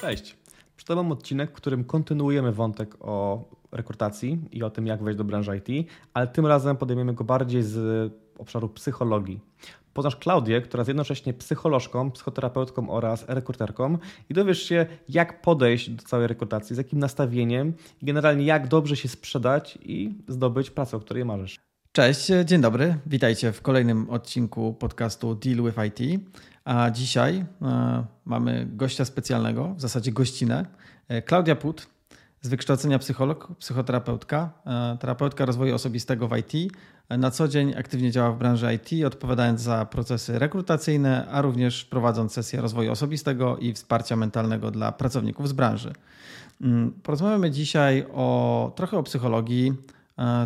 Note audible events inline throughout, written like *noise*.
Cześć. Przed odcinek, w którym kontynuujemy wątek o rekrutacji i o tym, jak wejść do branży IT, ale tym razem podejmiemy go bardziej z obszaru psychologii. Poznasz Klaudię, która jest jednocześnie psycholożką, psychoterapeutką oraz rekruterką i dowiesz się, jak podejść do całej rekrutacji, z jakim nastawieniem i generalnie jak dobrze się sprzedać i zdobyć pracę, o której marzysz. Cześć, dzień dobry. Witajcie w kolejnym odcinku podcastu Deal with IT. A dzisiaj e, mamy gościa specjalnego, w zasadzie gościnę, e, Klaudia Put, z wykształcenia psycholog, psychoterapeutka, e, terapeutka rozwoju osobistego w IT. Na co dzień aktywnie działa w branży IT, odpowiadając za procesy rekrutacyjne, a również prowadząc sesje rozwoju osobistego i wsparcia mentalnego dla pracowników z branży. Mm, porozmawiamy dzisiaj o trochę o psychologii,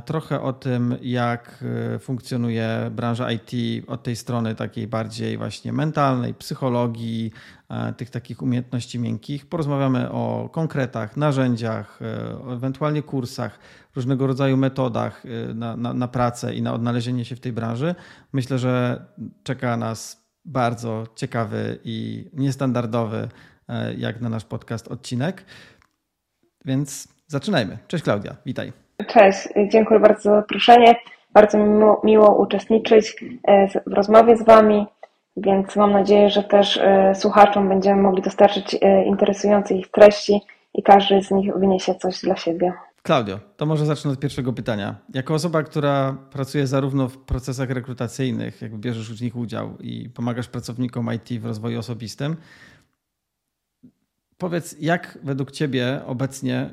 trochę o tym, jak e, funkcjonuje branża IT od tej strony takiej bardziej właśnie mentalnej, psychologii, e, tych takich umiejętności miękkich. Porozmawiamy o konkretach, narzędziach, ewentualnie kursach, różnego rodzaju metodach na, na, na pracę i na odnalezienie się w tej branży. Myślę, że czeka nas bardzo ciekawy i niestandardowy, jak na nasz podcast, odcinek. Więc zaczynajmy. Cześć Klaudia, witaj. Cześć, dziękuję bardzo za zaproszenie. Bardzo mi miło, miło uczestniczyć e, w rozmowie z Wami, więc mam nadzieję, że też e, słuchaczom będziemy mogli dostarczyć e, interesujących ich treści i każdy z nich wyniesie coś dla siebie. Klaudio, to może zacznę od pierwszego pytania. Jako osoba, która pracuje zarówno w procesach rekrutacyjnych, jak bierzesz w nich udział i pomagasz pracownikom IT w rozwoju osobistym, Powiedz, jak według Ciebie obecnie,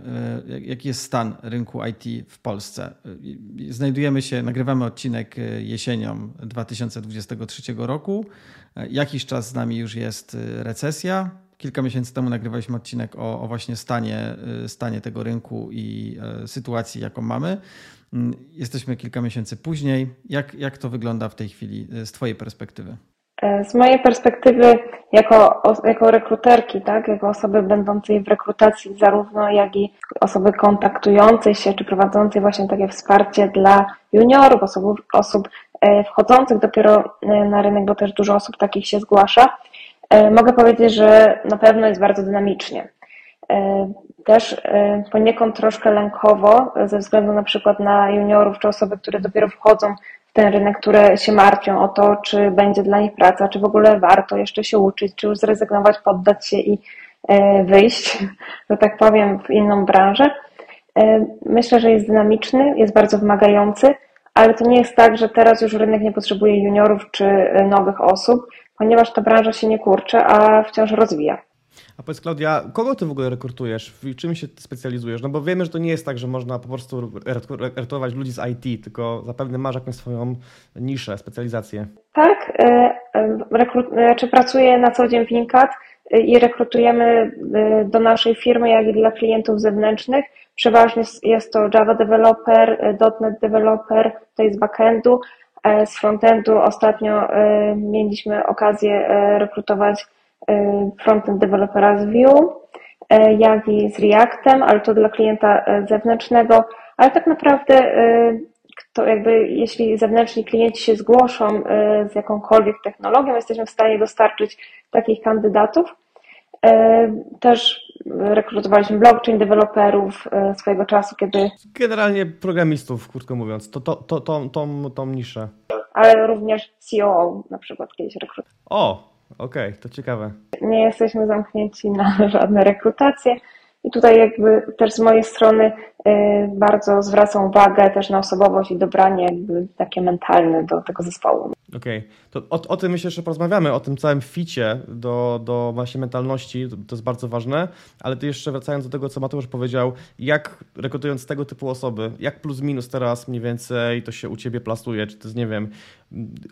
e, jaki jest stan rynku IT w Polsce? E, znajdujemy się, nagrywamy odcinek e, jesienią 2023 roku. Jakiś czas z nami już jest recesja. Kilka miesięcy temu nagrywaliśmy odcinek o, o właśnie stanie, stanie tego rynku i sytuacji, jaką mamy. Mm, jesteśmy kilka miesięcy później. Jak, jak to wygląda w tej chwili z Twojej perspektywy? E, z mojej perspektywy, jako, jako rekruterki, tak, jako osoby będącej w rekrutacji, zarówno jak i osoby kontaktującej się, czy prowadzącej właśnie takie wsparcie dla juniorów, osób, osób e, wchodzących dopiero e, na rynek, bo też dużo osób takich się zgłasza, mogę powiedzieć, że na pewno jest bardzo dynamicznie. Też poniekąd troszkę lękowo, ze względu na przykład na juniorów, czy osoby, które dopiero wchodzą ten rynek, które się martwią o to, czy będzie dla nich praca, czy w ogóle warto jeszcze się uczyć, czy już zrezygnować, poddać się i e, wyjść, *laughs* że tak powiem, w inną branżę. E, myślę, że jest dynamiczny, jest bardzo wymagający, ale to nie jest tak, że teraz już rynek nie potrzebuje juniorów czy e, nowych osób, ponieważ ta branża się nie kurczy, a wciąż rozwija. A powiedz Klaudia, kogo ty w ogóle rekrutujesz? W czym się specjalizujesz? No bo wiemy, że to nie jest tak, że można po prostu rekrutować ludzi z IT, tylko zapewne masz jakąś swoją niszę, specjalizację. Tak, e, e, rekrut, znaczy pracuję na co dzień w Linkat e, i rekrutujemy do naszej firmy, jak i dla klientów zewnętrznych. Przeważnie jest to Java developer, .NET developer, to jest backendu. Z frontendu ostatnio mieliśmy okazję rekrutować frontend dewelopera z Vue, y, jak i z Reactem, ale to dla klienta y, zewnętrznego, ale tak naprawdę to jakby jeśli zewnętrzni klienci się zgłoszą z jakąkolwiek technologią, jesteśmy w stanie dostarczyć takich kandydatów. Też rekrutowaliśmy blockchain deweloperów swojego czasu, kiedy... Generalnie programistów, krótko mówiąc, to, to, to, tą, tą, tą niszę. Ale również CEO na przykład kiedyś rekrutowaliśmy. O, Okej, okay, to ciekawe. Nie jesteśmy zamknięci na *laughs* żadne rekrutacje. I tutaj jakby też z mojej strony bardzo zwracam uwagę też na osobowość i dobranie jakby takie mentalne do tego zespołu. Okej, okay. to o, o, tym myślę, że porozmawiamy, o tym całym ficie do, do właśnie mentalności, to, to, jest bardzo ważne, ale ty jeszcze wracając do tego, co Mateusz powiedział, jak rekrutując tego typu osoby, jak plus minus teraz mniej więcej to się u Ciebie plasuje, czy to jest, nie wiem,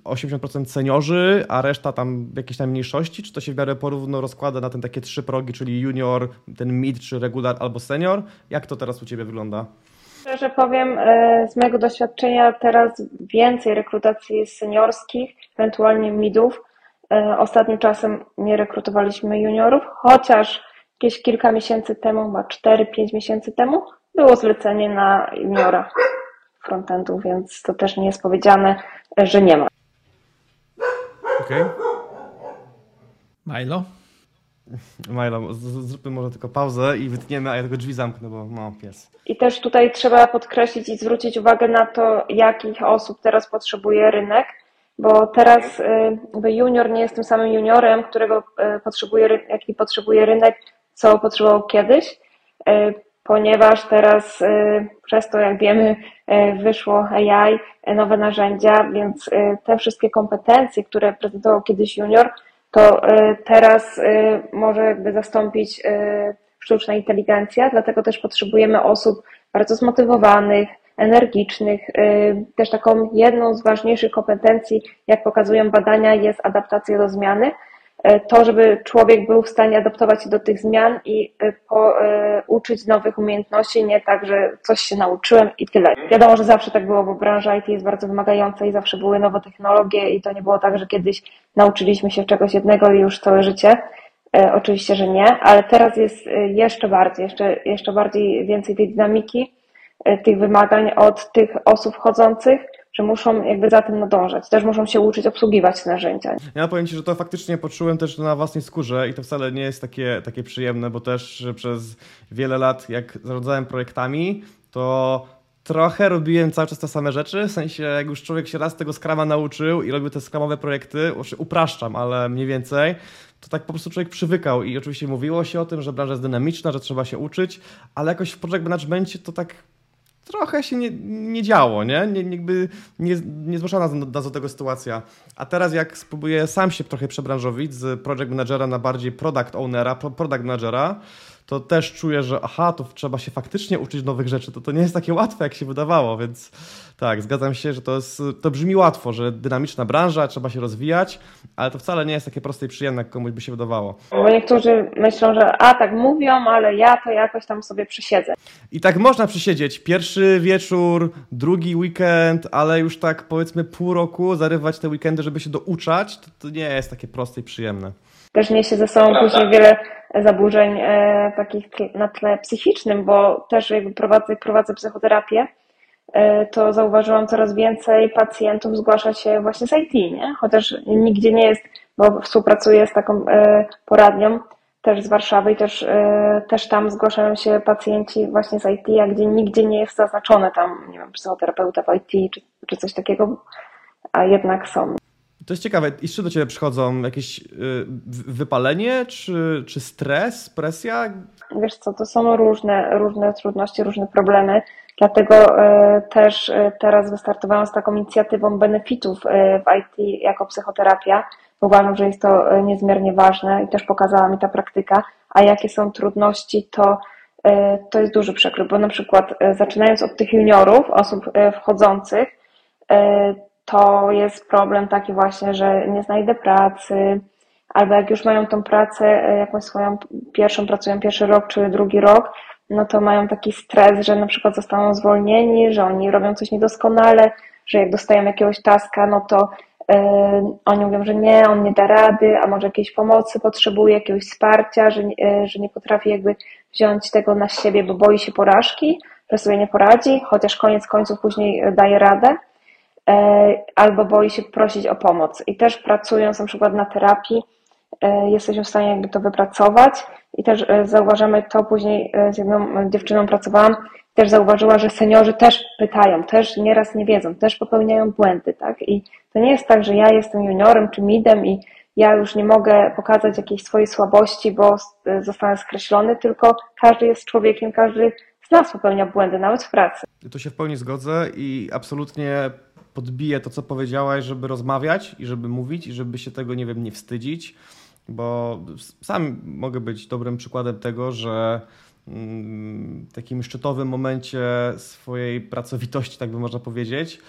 80% seniorzy, a reszta tam jakieś tam mniejszości, czy to się w miarę porówno rozkłada na ten takie trzy progi, czyli junior, ten mid, czy regular albo senior? Jak to teraz u Ciebie wygląda? Szczerze powiem, e, z mojego doświadczenia teraz więcej rekrutacji jest seniorskich, ewentualnie midów. E, ostatnim czasem nie rekrutowaliśmy juniorów, chociaż jakieś kilka miesięcy temu, chyba 4-5 miesięcy temu, było zlecenie na juniora frontendu, więc to też nie jest powiedziane, że nie ma. Okej. Okay. Milo? Majlo, zróbmy może tylko pauzę i wytniemy, a ja tego drzwi zamknę, bo no, pies. I też tutaj trzeba podkreślić i zwrócić uwagę na to, jakich osób teraz potrzebuje rynek, bo teraz y, junior nie jest tym samym juniorem, którego y, potrzebuje, jaki potrzebuje rynek, co potrzebował kiedyś, y, ponieważ teraz przez to, jak wiemy, wyszło AI, nowe narzędzia, więc te wszystkie kompetencje, które prezentował kiedyś junior, to teraz może jakby zastąpić sztuczna inteligencja, dlatego też potrzebujemy osób bardzo zmotywowanych, energicznych. Y, też taką jedną z ważniejszych kompetencji, jak pokazują badania, jest adaptacja do zmiany. Y, to, żeby człowiek był w stanie adaptować się do tych zmian i y, po, uczyć nowych umiejętności, nie tak, że coś się nauczyłem i tyle. Wiadomo, że zawsze tak było, bo branża IT jest bardzo wymagająca i zawsze były nowe technologie i to nie było tak, że kiedyś nauczyliśmy się czegoś jednego i już całe życie. Oczywiście, że nie, ale teraz jest jeszcze bardziej, jeszcze, jeszcze bardziej więcej tej dynamiki E, tych wymagań od tych osób wchodzących, że muszą jakby za tym nadążać. Też muszą się uczyć obsługiwać te narzędzia. Ja powiem Ci, że to faktycznie poczułem też na własnej skórze i to wcale nie jest takie, takie przyjemne, bo też przez wiele lat jak zarządzałem projektami, to trochę robiłem cały czas te same rzeczy, w sensie jak już człowiek się raz tego skrama nauczył i robił te skramowe projekty, upraszczam, ale mniej więcej, to tak po prostu człowiek przywykał i oczywiście mówiło się o tym, że branża jest dynamiczna, że trzeba się uczyć, ale jakoś w project managementie to tak trochę się nie, nie działo, nie? nie nie, nie zgłaszana do tego sytuacja. A teraz jak spróbuję sam się trochę przebranżowić z project managera na bardziej product ownera, product managera, to też czuję, że aha, to trzeba się faktycznie uczyć nowych rzeczy. To, to nie jest takie łatwe, jak się wydawało, więc tak, zgadzam się, że to, jest, to brzmi łatwo, że dynamiczna branża, trzeba się rozwijać, ale to wcale nie jest takie proste i przyjemne, jak komuś by się wydawało. Bo niektórzy myślą, że a tak mówią, ale ja to jakoś tam sobie przysiedzę. I tak można przysiedzieć. Pierwszy wieczór, drugi weekend, ale już tak powiedzmy pół roku zarywać te weekendy, żeby się douczać, to, to nie jest takie proste i przyjemne. Też niesie ze sobą później wiele zaburzeń e, takich na tle psychicznym, bo też jakby prowadzę, prowadzę psychoterapię, e, to zauważyłam coraz więcej pacjentów zgłasza się właśnie z IT, nie? Chociaż nigdzie nie jest, bo współpracuję z taką e, poradnią też z Warszawy i też, e, też tam zgłaszają się pacjenci właśnie z IT, a gdzie nigdzie nie jest zaznaczone tam, nie wiem, psychoterapeuta w IT czy, czy coś takiego, a jednak są. To jest ciekawe. I czy do Ciebie przychodzą jakieś y, wypalenie, czy, czy stres, presja? Wiesz co, to są różne, różne trudności, różne problemy. Dlatego y, też y, teraz wystartowałam z taką inicjatywą benefitów w IT jako psychoterapia. Uważam, że jest to niezmiernie ważne i też pokazała mi ta praktyka. A jakie są trudności, to to jest duży przekrój, bo na przykład zaczynając od tych juniorów, osób wchodzących, to jest problem taki właśnie, że nie znajdę pracy, albo jak już mają tą pracę, e, jakąś swoją pierwszą, pracują pierwszy rok czy drugi rok, no to mają taki stres, że na przykład zostaną zwolnieni, że oni robią coś niedoskonale, że jak dostają jakiegoś taska, no to yy, oni mówią, że nie, on nie da rady, a może jakiejś pomocy potrzebuje, jakiegoś wsparcia, że, yy, że nie potrafi jakby wziąć tego na siebie, bo boi się porażki, że sobie nie poradzi, chociaż koniec końców później daje radę. E, albo boi się prosić o pomoc. I też pracując na przykład na terapii, e, jesteśmy w stanie jakby to wypracować i też e, zauważamy to później z jedną dziewczyną pracowałam, też zauważyła, że seniorzy też pytają, też nieraz nie wiedzą, też popełniają błędy, tak? I to nie jest tak, że ja jestem juniorem czy midem i ja już nie mogę pokazać jakiejś swojej słabości, bo zostanę skreślony, tylko każdy jest człowiekiem, każdy z nas popełnia błędy, nawet w pracy. Tu się w pełni zgodzę i absolutnie podbiję to, co powiedziałaś, żeby rozmawiać i żeby mówić i żeby się tego, nie wiem, nie wstydzić, bo sam mogę być dobrym przykładem tego, że mm, w takim szczytowym momencie swojej pracowitości, tak by można powiedzieć,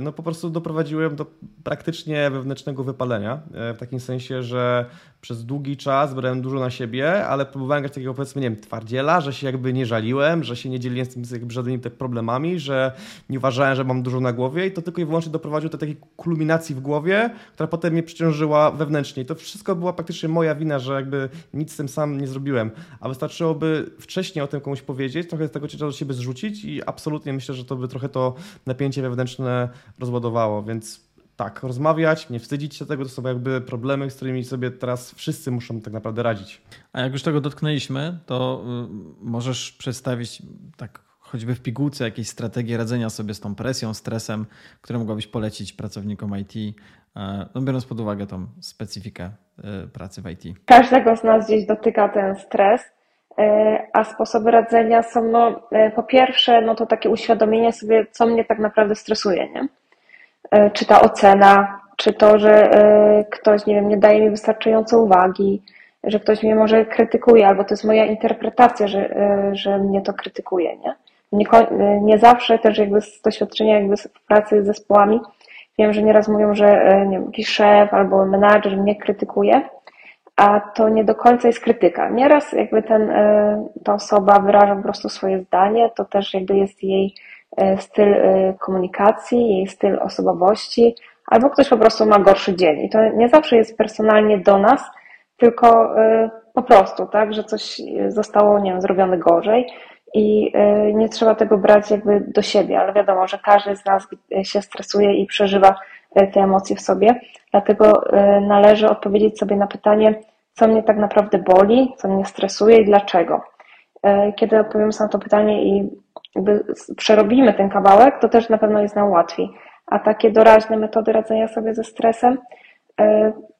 no po prostu doprowadziłem do praktycznie wewnętrznego wypalenia. E, w takim sensie, że przez długi czas brałem dużo na siebie, ale próbowałem grać takiego powiedzmy, nie wiem, twardziela, że się jakby nie żaliłem, że się nie dzieliłem z tym żadnymi problemami, że nie uważałem, że mam dużo na głowie i to tylko i wyłącznie doprowadziło do takiej kulminacji w głowie, która potem mnie przyciążyła wewnętrznie. I to wszystko była praktycznie moja wina, że jakby nic z tym sam nie zrobiłem. A wystarczyłoby wcześniej o tym komuś powiedzieć, trochę tego ciężar do siebie zrzucić i absolutnie myślę, że to by trochę to napięcie wewnętrzne wewnętrzne rozładowało, więc tak, rozmawiać, nie wstydzić się tego, to są jakby problemy, z którymi sobie teraz wszyscy muszą tak naprawdę radzić. A jak już tego dotknęliśmy, to y, możesz przedstawić tak choćby w pigułce jakieś strategie radzenia sobie z tą presją, stresem, które mogłabyś polecić pracownikom IT, e, no biorąc pod uwagę tą specyfikę e, pracy w IT? Każdego z nas gdzieś dotyka ten stres, a sposoby radzenia są no, po pierwsze no to takie uświadomienie sobie, co mnie tak naprawdę stresuje, nie? Czy ta ocena, czy to, że ktoś, nie wiem, nie daje mi wystarczająco uwagi, że ktoś mnie może krytykuje, albo to jest moja interpretacja, że, że mnie to krytykuje, nie? Nie, nie zawsze też jakby z doświadczenia jakby w pracy z zespołami wiem, że nieraz mówią, że e, nie wiem, jakiś szef albo menadżer mnie krytykuje, a to nie do końca jest krytyka. Nieraz jakby ten, e, ta osoba wyraża po prostu swoje zdanie, to też jakby jest jej e, styl komunikacji, jej styl osobowości, albo ktoś po prostu ma gorszy dzień. I to nie zawsze jest personalnie do nas, tylko po prostu, tak, że coś zostało, nie wiem, zrobione gorzej i e, nie trzeba tego brać jakby do siebie, ale wiadomo, że każdy z nas się stresuje i przeżywa e, te emocje w sobie, dlatego e, należy odpowiedzieć sobie na pytanie, co mnie tak naprawdę boli, co mnie stresuje i dlaczego. Kiedy odpowiemy sobie na to pytanie i przerobimy ten kawałek, to też na pewno jest nam łatwiej. A takie doraźne metody radzenia sobie ze stresem,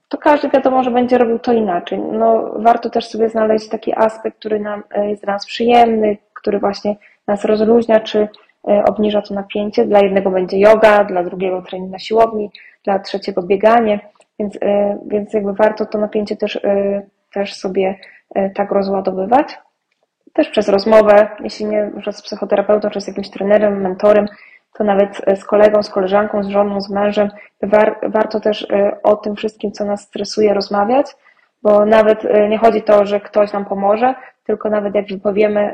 to każdy wiadomo, że będzie robił to inaczej. No, warto też sobie znaleźć taki aspekt, który nam jest dla nas przyjemny, który właśnie nas rozluźnia, czy e, obniża to napięcie. Dla jednego będzie yoga, dla drugiego trening na siłowni, dla trzeciego bieganie, więc, e, więc jakby warto to napięcie też, e, też sobie tak rozładowywać. Też przez rozmowę, jeśli nie z psychoterapeutą, czy z jakimś trenerem, mentorem, to nawet z kolegą, z koleżanką, z żoną, z mężem, war, warto też o tym wszystkim, co nas stresuje, rozmawiać, bo nawet nie chodzi to, że ktoś nam pomoże, tylko nawet jak wypowiemy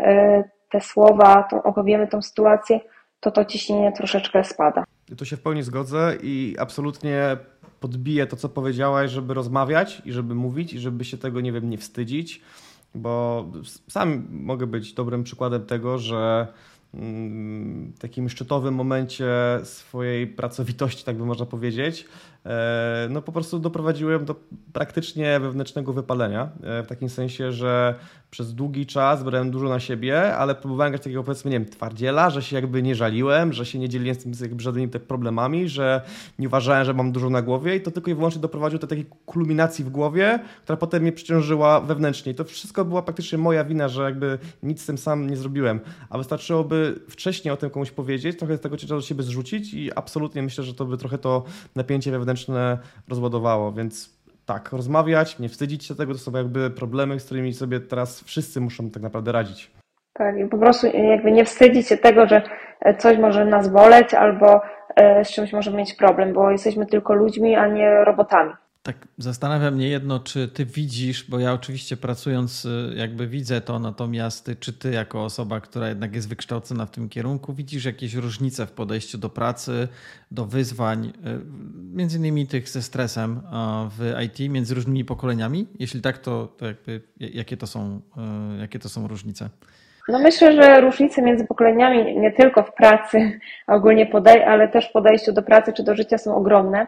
te słowa, to opowiemy tą sytuację, to to ciśnienie troszeczkę spada. Tu się w pełni zgodzę i absolutnie podbiję to, co powiedziałaś, żeby rozmawiać i żeby mówić i żeby się tego, nie wiem, nie wstydzić, bo sam mogę być dobrym przykładem tego, że mm, w takim szczytowym momencie swojej pracowitości, tak by można powiedzieć, no po prostu doprowadziłem do praktycznie wewnętrznego wypalenia. E, w takim sensie, że przez długi czas brałem dużo na siebie, ale próbowałem grać takiego powiedzmy, nie wiem, twardziela, że się jakby nie żaliłem, że się nie dzieliłem z tym jakby żadnymi problemami, że nie uważałem, że mam dużo na głowie i to tylko i wyłącznie doprowadziło do takiej kulminacji w głowie, która potem mnie przyciążyła wewnętrznie. I to wszystko była praktycznie moja wina, że jakby nic z tym sam nie zrobiłem. A wystarczyłoby wcześniej o tym komuś powiedzieć, trochę tego ciężaru siebie zrzucić i absolutnie myślę, że to by trochę to napięcie wewnętrzne rozładowało, więc tak, rozmawiać, nie wstydzić się tego, to są jakby problemy, z którymi sobie teraz wszyscy muszą tak naprawdę radzić. Tak, i po prostu jakby nie wstydzić się tego, że coś może nas boleć albo e, z czymś możemy mieć problem, bo jesteśmy tylko ludźmi, a nie robotami. Tak, zastanawia mnie jedno, czy ty widzisz, bo ja oczywiście pracując y, jakby widzę to, natomiast czy ty jako osoba, która jednak jest wykształcona w tym kierunku, widzisz jakieś różnice w podejściu do pracy, do wyzwań, y, między innymi tych ze stresem w IT, między różnymi pokoleniami? Jeśli tak, to, to jakby, jakie, to są, y, jakie to są różnice? No myślę, że różnice między pokoleniami nie tylko w pracy, *laughs* ogólnie podej ale też w podejściu do pracy czy do życia są ogromne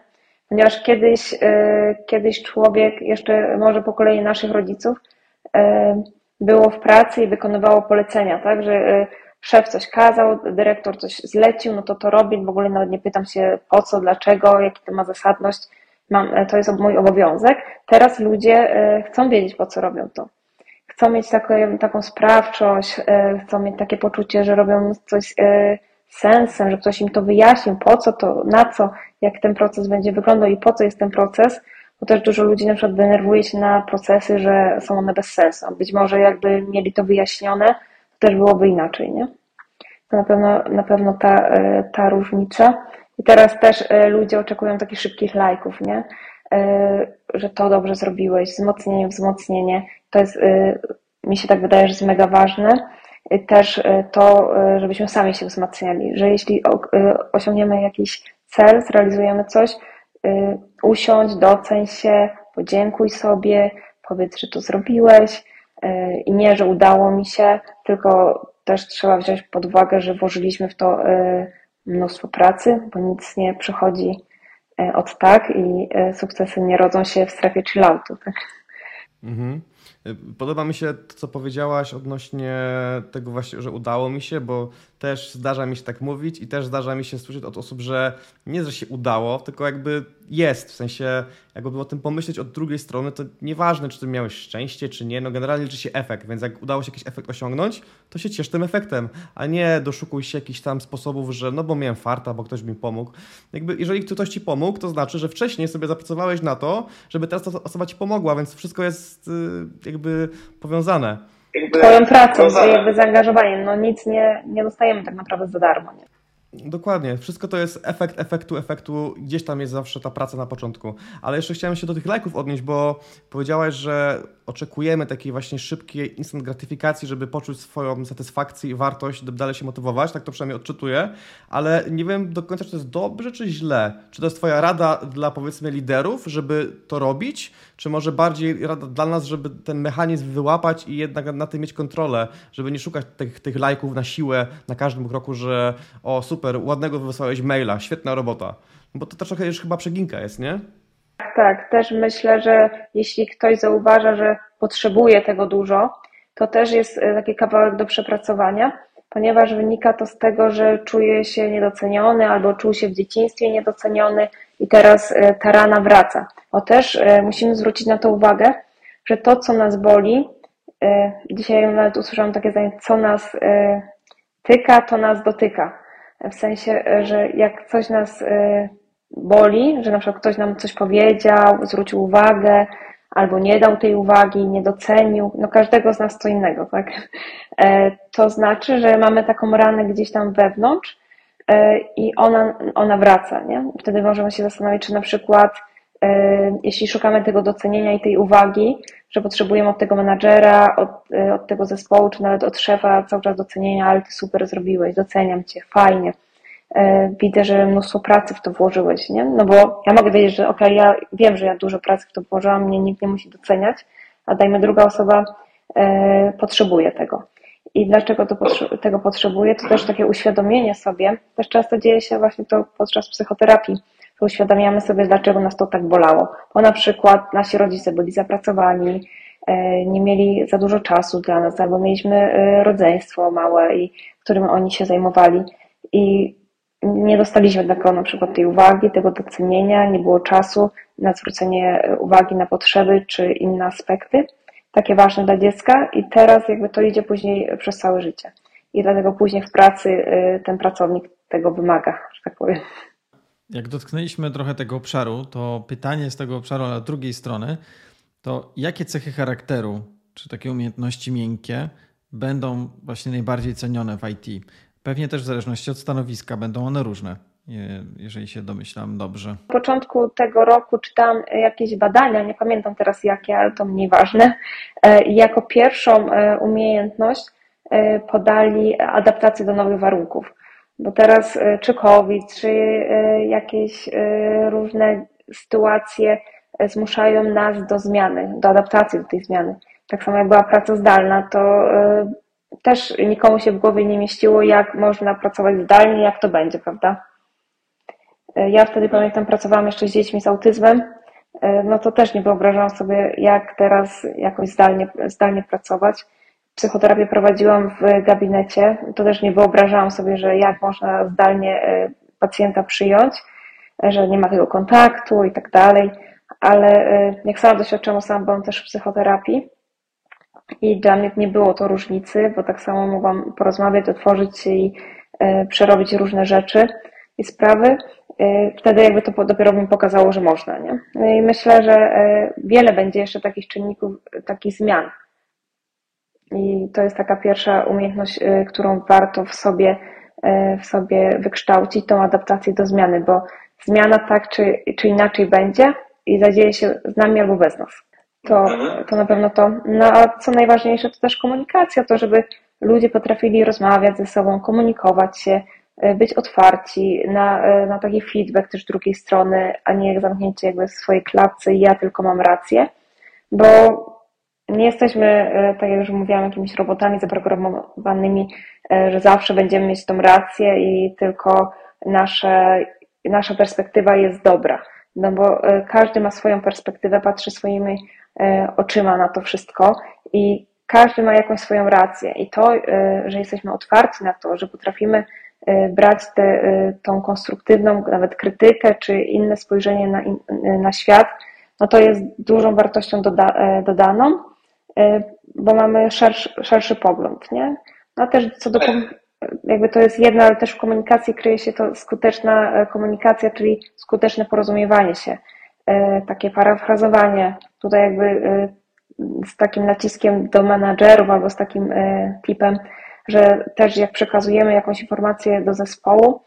ponieważ kiedyś, e, kiedyś człowiek, jeszcze może po kolei naszych rodziców, e, było w pracy i wykonywało polecenia, tak, że e, szef coś kazał, dyrektor coś zlecił, no to to robi, w ogóle nawet nie pytam się po co, dlaczego, jaki to ma zasadność, mam, to jest mój obowiązek. Teraz ludzie chcą wiedzieć, po co robią to. Chcą mieć taką, taką sprawczość, chcą mieć takie poczucie, że robią coś sensem, że ktoś im to wyjaśnił, po co to, na co, jak ten proces będzie wyglądał i po co jest ten proces, bo też dużo ludzi na przykład denerwuje się na procesy, że są one bez sensu. Być może jakby mieli to wyjaśnione, to też byłoby inaczej, nie? To na pewno, na pewno ta, e, ta różnica. I teraz też e, ludzie oczekują takich szybkich lajków, nie? E, że to dobrze zrobiłeś, wzmocnienie, wzmocnienie. To jest, mi się tak wydaje, że jest mega ważne też e, to, e, żebyśmy sami się wzmacniali, że jeśli osiągniemy jakiś cel, zrealizujemy coś, usiądź, doceń się, podziękuj sobie, powiedz, że to zrobiłeś i nie, że udało mi się, tylko też trzeba wziąć pod uwagę, że włożyliśmy w to mnóstwo pracy, bo nic nie przychodzi od tak i sukcesy nie rodzą się w strefie chilloutu. Tak? Mhm. Podoba mi się to, co powiedziałaś odnośnie tego właśnie, że udało mi się, bo też zdarza mi się tak mówić i też zdarza mi się słyszeć od osób, że nie, że się udało, tylko jakby jest, w sensie jakby o tym pomyśleć od drugiej strony, to nieważne, czy ty miałeś szczęście, czy nie, no generalnie liczy się efekt, więc jak udało się jakiś efekt osiągnąć, to się ciesz tym efektem, a nie doszukuj się jakichś tam sposobów, że no bo miałem farta, bo ktoś mi pomógł. Jakby jeżeli ktoś ci pomógł, to znaczy, że wcześniej sobie zapracowałeś na to, żeby teraz ta osoba ci pomogła, więc wszystko jest y, jakby powiązane. Twoją pracą, jakby zaangażowaniem. No nic nie, nie dostajemy tak naprawdę za darmo. Nie? Dokładnie. Wszystko to jest efekt efektu, efektu. Gdzieś tam jest zawsze ta praca na początku. Ale jeszcze chciałem się do tych lajków odnieść, bo powiedziałaś, że oczekujemy takiej właśnie szybkiej instant gratyfikacji, żeby poczuć swoją satysfakcję i wartość, dalej się motywować. Tak to przynajmniej odczytuję. Ale nie wiem do końca, czy to jest dobrze, czy źle. Czy to jest Twoja rada dla powiedzmy liderów, żeby to robić? Czy może bardziej rada dla nas, żeby ten mechanizm wyłapać i jednak na tym mieć kontrolę, żeby nie szukać tych, tych lajków na siłę na każdym kroku, że o super, super, ładnego wysłałeś maila, świetna robota. Bo to trochę już chyba przeginka jest, nie? Tak, tak. Też myślę, że jeśli ktoś zauważa, że potrzebuje tego dużo, to też jest e, taki kawałek do przepracowania, ponieważ wynika to z tego, że czuje się niedoceniony albo czuł się w dzieciństwie niedoceniony i teraz e, ta rana wraca. O też e, musimy zwrócić na to uwagę, że to, co nas boli, dzisiaj nawet usłyszałam takie zdanie, co nas tyka, to nas dotyka. W sensie, że jak coś nas y, boli, że na przykład ktoś nam coś powiedział, zwrócił uwagę, albo nie dał tej uwagi, nie docenił, no każdego z nas co innego, tak? E, to znaczy, że mamy taką ranę gdzieś tam wewnątrz e, i ona, ona wraca, nie? Wtedy możemy się zastanowić, czy na przykład e, jeśli szukamy tego docenienia i tej uwagi, że potrzebujemy od tego menadżera, od, e, od tego zespołu, czy nawet od szefa cały czas docenienia, ale ty super zrobiłeś, doceniam cię, fajnie. E, widzę, że mnóstwo pracy w to włożyłeś, nie? No bo ja mogę wiedzieć, że okej, okay, ja wiem, że ja dużo pracy w to włożyłam, mnie nikt nie musi doceniać, a dajmy druga osoba e, potrzebuje tego. I dlaczego to, tego potrzebuje? To też takie uświadomienie sobie. Też często dzieje się właśnie to podczas psychoterapii uświadamiamy sobie, dlaczego nas to tak bolało. Bo na przykład nasi rodzice byli zapracowani, e, nie mieli za dużo czasu dla nas, albo mieliśmy e, rodzeństwo małe, i którym oni się zajmowali i nie dostaliśmy tego na przykład tej uwagi, tego docenienia, nie było czasu na zwrócenie uwagi na potrzeby czy inne aspekty, takie ważne dla dziecka i teraz jakby to idzie później przez całe życie. I dlatego później w pracy e, ten pracownik tego wymaga, że tak powiem. Jak dotknęliśmy trochę tego obszaru, to pytanie z tego obszaru na drugiej strony to jakie cechy charakteru, czy takie umiejętności miękkie będą właśnie najbardziej cenione w IT? Pewnie też w zależności od stanowiska będą one różne, jeżeli się domyślam dobrze. Na początku tego roku czytałam jakieś badania, nie pamiętam teraz jakie, ale to mniej ważne. E, jako pierwszą e, umiejętność e, podali adaptację do nowych warunków bo teraz e, czy COVID, czy e, jakieś e, różne sytuacje zmuszają nas do zmiany, do adaptacji do tej zmiany. Tak samo jak była praca zdalna, to też nikomu się w głowie nie mieściło, jak można pracować zdalnie, jak to będzie, prawda? Ja wtedy pamiętam, pracowałam jeszcze z dziećmi z autyzmem, no to też nie wyobrażałam sobie, jak teraz jakoś zdalnie, zdalnie pracować psychoterapię prowadziłam w gabinecie, to też nie wyobrażałam sobie, że jak można zdalnie e, pacjenta przyjąć, e, że nie ma tego kontaktu i tak dalej, ale e, jak sama doświadczyłam, sam byłam też w psychoterapii i dla mnie nie było to różnicy, bo tak samo mogłam porozmawiać, otworzyć się i przerobić różne rzeczy i sprawy. Wtedy jakby to dopiero mi pokazało, że można, nie? No i myślę, że wiele będzie jeszcze takich czynników, takich zmian, i to jest taka pierwsza umiejętność, y, którą warto w sobie, y, w sobie wykształcić, tą adaptację do zmiany, bo zmiana tak czy, czy inaczej będzie i zadzieje się z nami albo bez nas. To, mhm. to na pewno to. No a co najważniejsze, to też komunikacja, to żeby ludzie potrafili rozmawiać ze sobą, komunikować się, y, być otwarci na, na taki feedback też drugiej strony, a nie zamknięcie jakby w swojej klatce i ja tylko mam rację, bo nie jesteśmy, e, tak jak już mówiłam, jakimiś robotami zaprogramowanymi, e, że zawsze będziemy mieć tą rację i tylko nasze nasza perspektywa jest dobra. No bo każdy ma swoją perspektywę, patrzy swoimi oczyma na to wszystko i każdy ma jakąś swoją rację. I to, że jesteśmy otwarci na to, że potrafimy brać tę tą konstruktywną nawet krytykę czy inne spojrzenie na, na świat, no to jest dużą wartością doda, dodaną, bo mamy szerszy, szerszy pogląd, nie? No też co do jakby to jest jedno, ale też w komunikacji kryje się to skuteczna e, komunikacja, czyli skuteczne porozumiewanie się, e, takie parafrazowanie, tutaj jakby e, z takim naciskiem do menadżerów albo z takim tipem, że też jak przekazujemy jakąś informację do zespołu,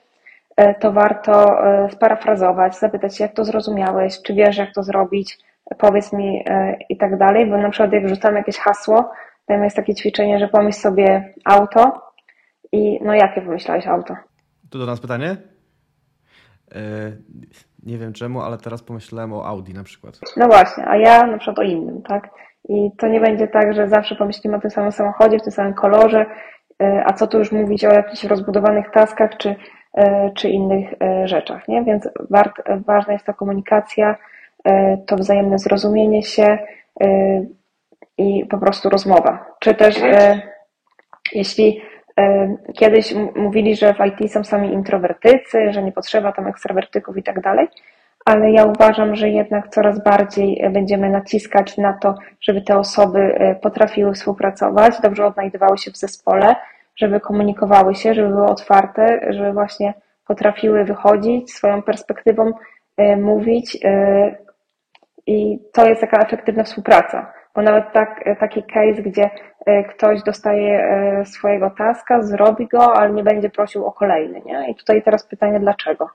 to warto sparafrazować, zapytać się, jak to zrozumiałeś, czy wiesz, jak to zrobić, powiedz mi i tak dalej, bo na przykład jak wrzucam jakieś hasło, tam jest takie ćwiczenie, że pomyśl sobie auto, i no jakie wymyślałeś auto? Tu do nas pytanie? E, nie wiem czemu, ale teraz pomyślałem o Audi na przykład. No właśnie, a ja na przykład o innym, tak? I to nie będzie tak, że zawsze pomyślimy o tym samym samochodzie, w tym samym kolorze, e, a co tu już mówić o jakichś rozbudowanych taskach czy, e, czy innych rzeczach, nie? Więc ważna jest ta komunikacja, to wzajemne zrozumienie się i po prostu rozmowa. Czy też jeśli Kiedyś mówili, że w IT są sami introwertycy, że nie potrzeba tam ekstrawertyków i tak dalej, ale ja uważam, że jednak coraz bardziej e, będziemy naciskać na to, żeby te osoby e, potrafiły współpracować, dobrze odnajdywały się w zespole, żeby komunikowały się, żeby były otwarte, żeby właśnie potrafiły wychodzić swoją perspektywą, e, mówić i to jest taka efektywna współpraca bo nawet tak, taki case, gdzie e, ktoś dostaje e, swojego taska, zrobi go, ale nie będzie prosił o kolejny, nie? I tutaj teraz pytanie, dlaczego?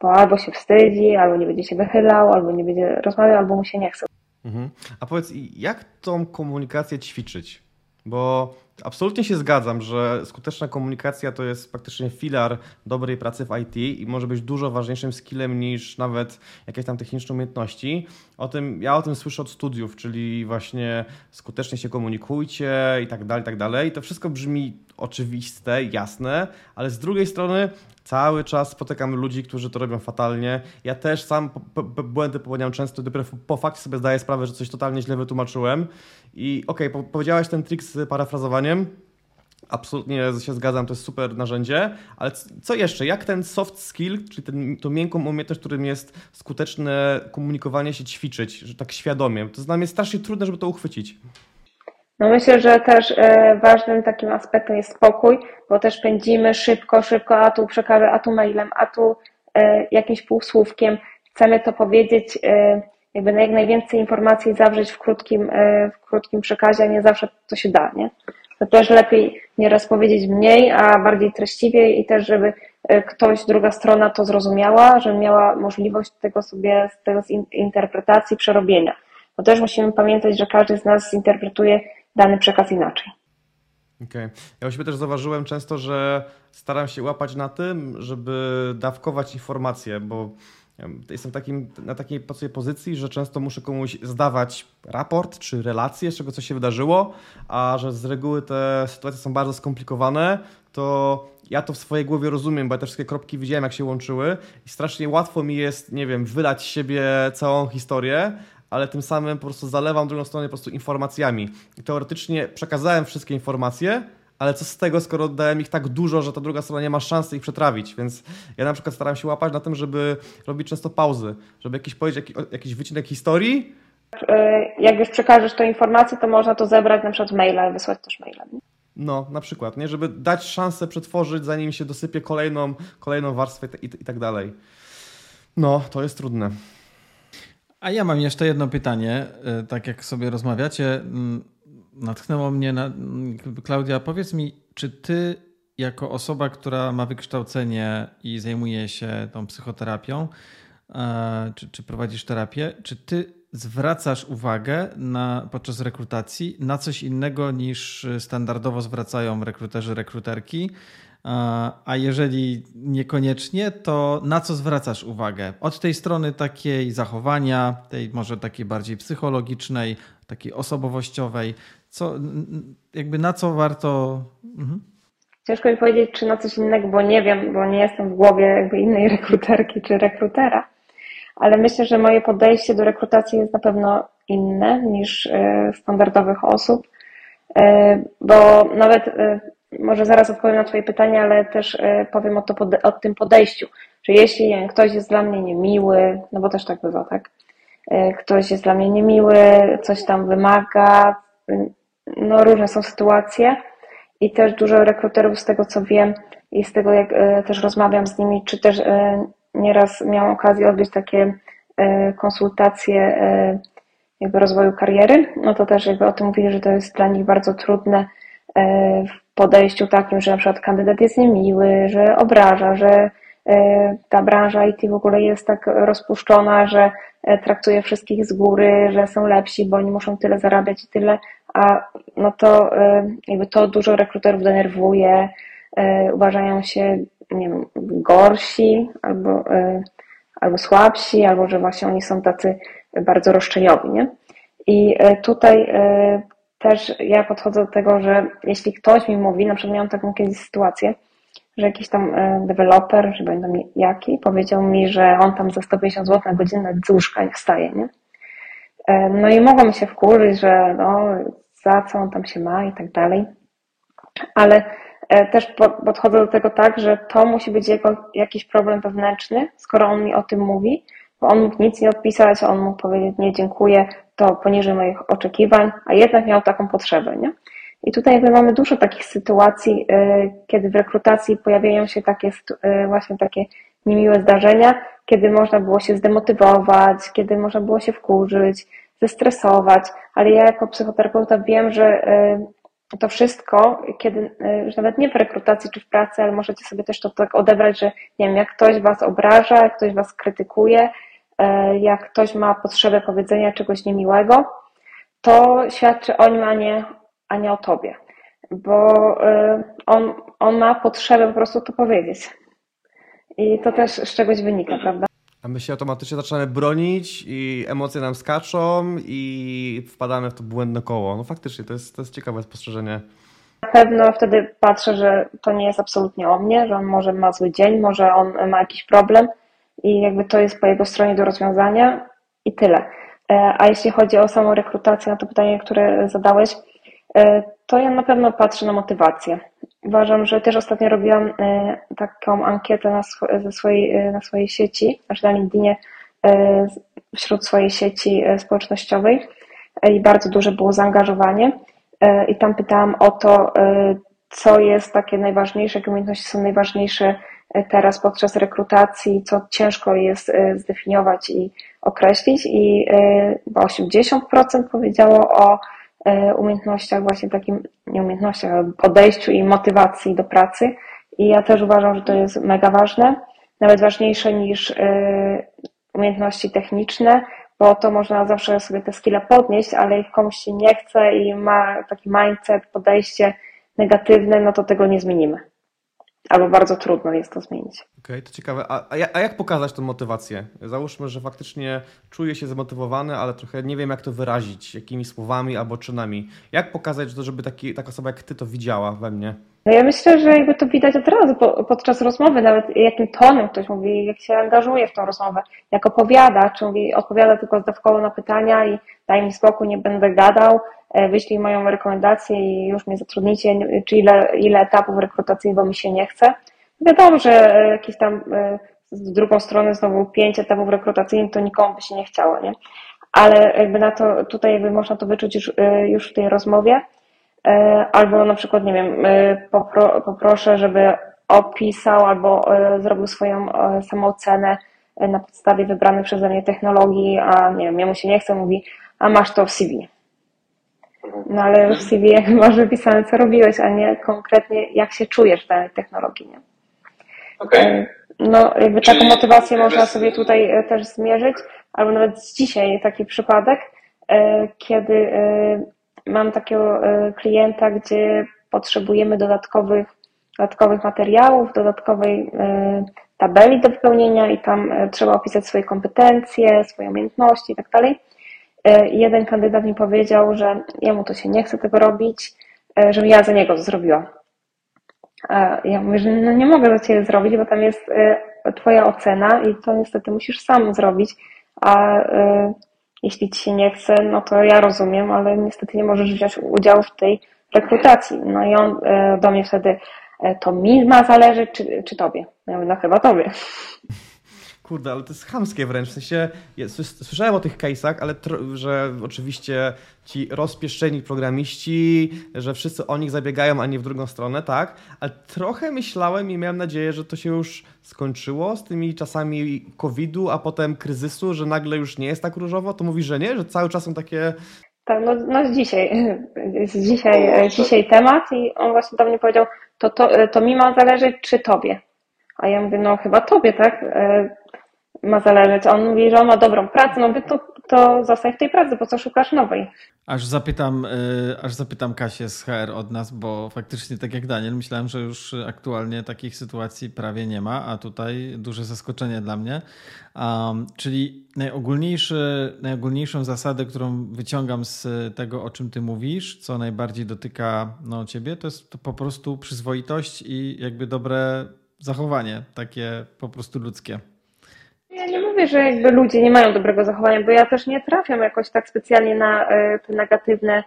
Bo albo się wstydzi, albo nie będzie się wychylał, albo nie będzie rozmawiał, albo mu się nie chce. Mhm. A powiedz, jak tą komunikację ćwiczyć? Bo absolutnie się zgadzam, że skuteczna komunikacja to jest praktycznie filar dobrej pracy w IT i może być dużo ważniejszym skillem niż nawet jakieś tam techniczne umiejętności. O tym, ja o tym słyszę od studiów, czyli właśnie skutecznie się komunikujcie i tak dalej, i tak dalej. To wszystko brzmi oczywiste, jasne, ale z drugiej strony cały czas spotykam ludzi, którzy to robią fatalnie. Ja też sam błędy popełniam często, dopiero po fakcie sobie zdaję sprawę, że coś totalnie źle wytłumaczyłem. I okej, okay, powiedziałeś ten trik z parafrazowaniem. Absolutnie się zgadzam, to jest super narzędzie, ale co jeszcze? Jak ten soft skill, czyli ten, tą miękką umiejętność, którym jest skuteczne komunikowanie się ćwiczyć, że tak świadomie? To dla mnie strasznie trudne, żeby to uchwycić. No myślę, że też e, ważnym takim aspektem jest spokój, bo też pędzimy szybko, szybko, a tu przekażę, a tu mailem, a tu e, jakimś półsłówkiem. Chcemy to powiedzieć, e, jakby jak najwięcej informacji zawrzeć w krótkim, w krótkim przekazie, a nie zawsze to się da, nie? To też lepiej nieraz powiedzieć mniej, a bardziej treściwie i też, żeby ktoś, druga strona to zrozumiała, żeby miała możliwość tego sobie, z tego interpretacji, przerobienia. Bo też musimy pamiętać, że każdy z nas interpretuje dany przekaz inaczej. Okej. Okay. Ja u siebie też zauważyłem często, że staram się łapać na tym, żeby dawkować informacje, bo jestem takim, na takiej pozycji, że często muszę komuś zdawać raport czy relację z czego coś się wydarzyło, a że z reguły te sytuacje są bardzo skomplikowane, to ja to w swojej głowie rozumiem, bo ja te wszystkie kropki widziałem, jak się łączyły i strasznie łatwo mi jest, nie wiem, wylać z siebie całą historię, ale tym samym po prostu zalewam drugą stronę po prostu informacjami. I teoretycznie przekazałem wszystkie informacje, ale co z tego, skoro dałem ich tak dużo, że ta druga strona nie ma szansy ich przetrawić, więc ja na przykład staram się łapać na tym, żeby robić często pauzy, żeby jakiś powiedzieć jakiś, jakiś wycinek historii. E, jak już przekażesz tę informację, to można to zebrać na przykład maila, wysłać też mailem. No, na przykład, nie? żeby dać szansę przetworzyć, zanim się dosypie kolejną, kolejną warstwę i, i tak dalej. No, to jest trudne. A ja mam jeszcze jedno pytanie. E, tak jak sobie rozmawiacie, mm, natchnęło mnie na. Klaudia, powiedz mi, czy ty, jako osoba, która ma wykształcenie i zajmuje się tą psychoterapią, e, czy, czy prowadzisz terapię, czy ty zwracasz uwagę na, podczas rekrutacji na coś innego niż standardowo zwracają rekruterzy, rekruterki? A jeżeli niekoniecznie, to na co zwracasz uwagę? Od tej strony takiej zachowania, tej może takiej bardziej psychologicznej, takiej osobowościowej, co, jakby na co warto. Mhm. ciężko mi powiedzieć, czy na coś innego, bo nie wiem, bo nie jestem w głowie jakby innej rekruterki czy rekrutera, ale myślę, że moje podejście do rekrutacji jest na pewno inne niż e, standardowych osób, e, bo nawet e, może zaraz odpowiem na Twoje pytanie, ale też powiem o, to, o tym podejściu, że jeśli ktoś jest dla mnie niemiły, no bo też tak bywa, tak? Ktoś jest dla mnie niemiły, coś tam wymaga, no różne są sytuacje i też dużo rekruterów z tego co wiem i z tego jak też rozmawiam z nimi, czy też nieraz miałam okazję odbyć takie konsultacje jakby rozwoju kariery, no to też jakby o tym mówili, że to jest dla nich bardzo trudne e, podejściu takim, że na przykład kandydat jest niemiły, że obraża, że e, ta branża IT w ogóle jest tak rozpuszczona, że e, traktuje wszystkich z góry, że są lepsi, bo oni muszą tyle zarabiać i tyle, a no to jakby to dużo rekruterów denerwuje, uważają się, nie wiem, gorsi albo, albo słabsi, albo że właśnie oni są tacy bardzo roszczeniowi, nie? I e, tutaj e, też ja podchodzę do tego, że jeśli ktoś mi mówi, na przykład miałam taką kiedyś sytuację, że jakiś tam e, deweloper, że będę jaki, powiedział mi, że on tam za 150 zł na godzinę z łóżka nie wstaje, nie? No i mogłam się wkurzyć, że no, za co on tam się ma i tak dalej, ale też podchodzę do tego tak, że to musi być jego jakiś problem wewnętrzny, skoro on mi o tym mówi, bo on mógł nic nie odpisać, on mógł powiedzieć nie dziękuję, to poniżej moich oczekiwań, a jednak miał taką potrzebę, nie? I tutaj jakby mamy dużo takich sytuacji, y, kiedy w rekrutacji pojawiają się takie y, właśnie takie niemiłe zdarzenia, kiedy można było się zdemotywować, kiedy można było się wkurzyć, zestresować, ale ja jako psychoterapeuta wiem, że y, to wszystko, kiedy, już nawet nie w rekrutacji czy w pracy, ale możecie sobie też to tak odebrać, że nie wiem, jak ktoś was obraża, jak ktoś was krytykuje, jak ktoś ma potrzebę powiedzenia czegoś niemiłego, to świadczy o nim, a nie, a nie o tobie. Bo e, on, on ma potrzebę po prostu to powiedzieć. I to też z czegoś wynika, prawda? A my się automatycznie zaczynamy bronić i emocje nam skaczą i wpadamy w to błędne koło. No faktycznie, to jest, to jest ciekawe spostrzeżenie. Na pewno wtedy patrzę, że to nie jest absolutnie o mnie, że on może ma zły dzień, może on ma jakiś problem, i jakby to jest po jego stronie do rozwiązania i tyle. E, a jeśli chodzi o samą rekrutację, na to pytanie, które zadałeś, e, to ja na pewno patrzę na motywację. Uważam, że też ostatnio robiłam e, taką ankietę na, sw swojej, na swojej sieci, znaczy na LinkedInie, wśród swojej sieci społecznościowej i bardzo duże było zaangażowanie. I tam pytałam o to, co jest takie najważniejsze, jakie umiejętności są najważniejsze teraz podczas rekrutacji, co ciężko jest e, zdefiniować i określić. I e, chyba 80% powiedziało o e, umiejętnościach, właśnie takim, nie umiejętnościach, ale podejściu i motywacji do pracy. I ja też uważam, że to jest mega ważne, nawet ważniejsze niż umiejętności techniczne, bo to można zawsze sobie te skille podnieść, ale jak komuś się nie chce i ma taki mindset, podejście negatywne, no to tego nie zmienimy albo bardzo trudno jest to zmienić. Okej, okay, to ciekawe. A, a jak pokazać tę motywację? Załóżmy, że faktycznie czuję się zmotywowany, ale trochę nie wiem, jak to wyrazić, jakimi słowami albo czynami. Jak pokazać to, żeby taki, taka osoba jak ty to widziała we mnie? No ja myślę, że jakby to widać od razu podczas rozmowy, nawet jakim tonem ktoś mówi, jak się angażuje w tą rozmowę, jak opowiada, czy mówi, odpowiada tylko zdawkowo na pytania i daj mi spokój, nie będę gadał, e, wyślij moją rekomendację i już mnie zatrudnicie, czy ile, ile etapów rekrutacji, bo mi się nie chce. Wiadomo, że e, jakieś tam e, z drugą stronę znowu pięć etapów rekrutacyjnych, to nikomu by się nie chciało, nie? Ale jakby na to, tutaj jakby można to wyczuć już, już w tej rozmowie. Albo na przykład, nie wiem, popro, poproszę, żeby opisał albo zrobił swoją samoocenę na podstawie wybranych przeze mnie technologii, a nie wiem, jemu się nie chce, mówi, a masz to w CV. No ale w CV *laughs* masz wypisane, co robiłeś, a nie konkretnie jak się czujesz w danej technologii, nie? Okay. No, jakby taką motywację można sobie tutaj e, też zmierzyć, albo nawet dzisiaj taki przypadek, e, kiedy e, mam takiego klienta, gdzie potrzebujemy dodatkowych, dodatkowych materiałów, dodatkowej tabeli do wypełnienia i tam trzeba opisać swoje kompetencje, swoje umiejętności i tak dalej. E, jeden kandydat mi powiedział, że jemu to się nie chce tego robić, e, żebym ja za niego to zrobiła. A ja mówię, że no nie mogę za ciebie zrobić, bo tam jest twoja ocena i to niestety musisz sam zrobić, a jeśli ci się nie chce, no to ja rozumiem, ale niestety nie możesz wziąć udziału w tej rekrutacji. No i on do mnie wtedy, to mi ma zależeć, czy, czy tobie? Ja mówię, no chyba tobie. Kurde, ale to jest chamskie wręcz. W sensie, słyszałem o tych case'ach, ale że oczywiście ci rozpieszczeni programiści, że wszyscy o nich zabiegają, a nie w drugą stronę, tak? Ale trochę myślałem i miałem nadzieję, że to się już skończyło z tymi czasami COVID-u, a potem kryzysu, że nagle już nie jest tak różowo. To mówisz, że nie? Że cały czas są takie... Tak, no, no dzisiaj, *laughs* jest dzisiaj, dzisiaj temat i on właśnie do mnie powiedział, to, to, to mi ma zależeć, czy tobie? A ja mówię, no chyba tobie, tak? Ma zależeć. On mówi, że on ma dobrą pracę, no to, to zostań w tej pracy, po co szukasz nowej? Aż zapytam, y, aż zapytam Kasię z HR od nas, bo faktycznie tak jak Daniel, myślałem, że już aktualnie takich sytuacji prawie nie ma, a tutaj duże zaskoczenie dla mnie. Um, czyli najogólniejszy, najogólniejszą zasadę, którą wyciągam z tego, o czym ty mówisz, co najbardziej dotyka no, ciebie, to jest to po prostu przyzwoitość i jakby dobre zachowanie, takie po prostu ludzkie. Ja nie mówię, że jakby ludzie nie mają dobrego zachowania, bo ja też nie trafiam jakoś tak specjalnie na e, te negatywne,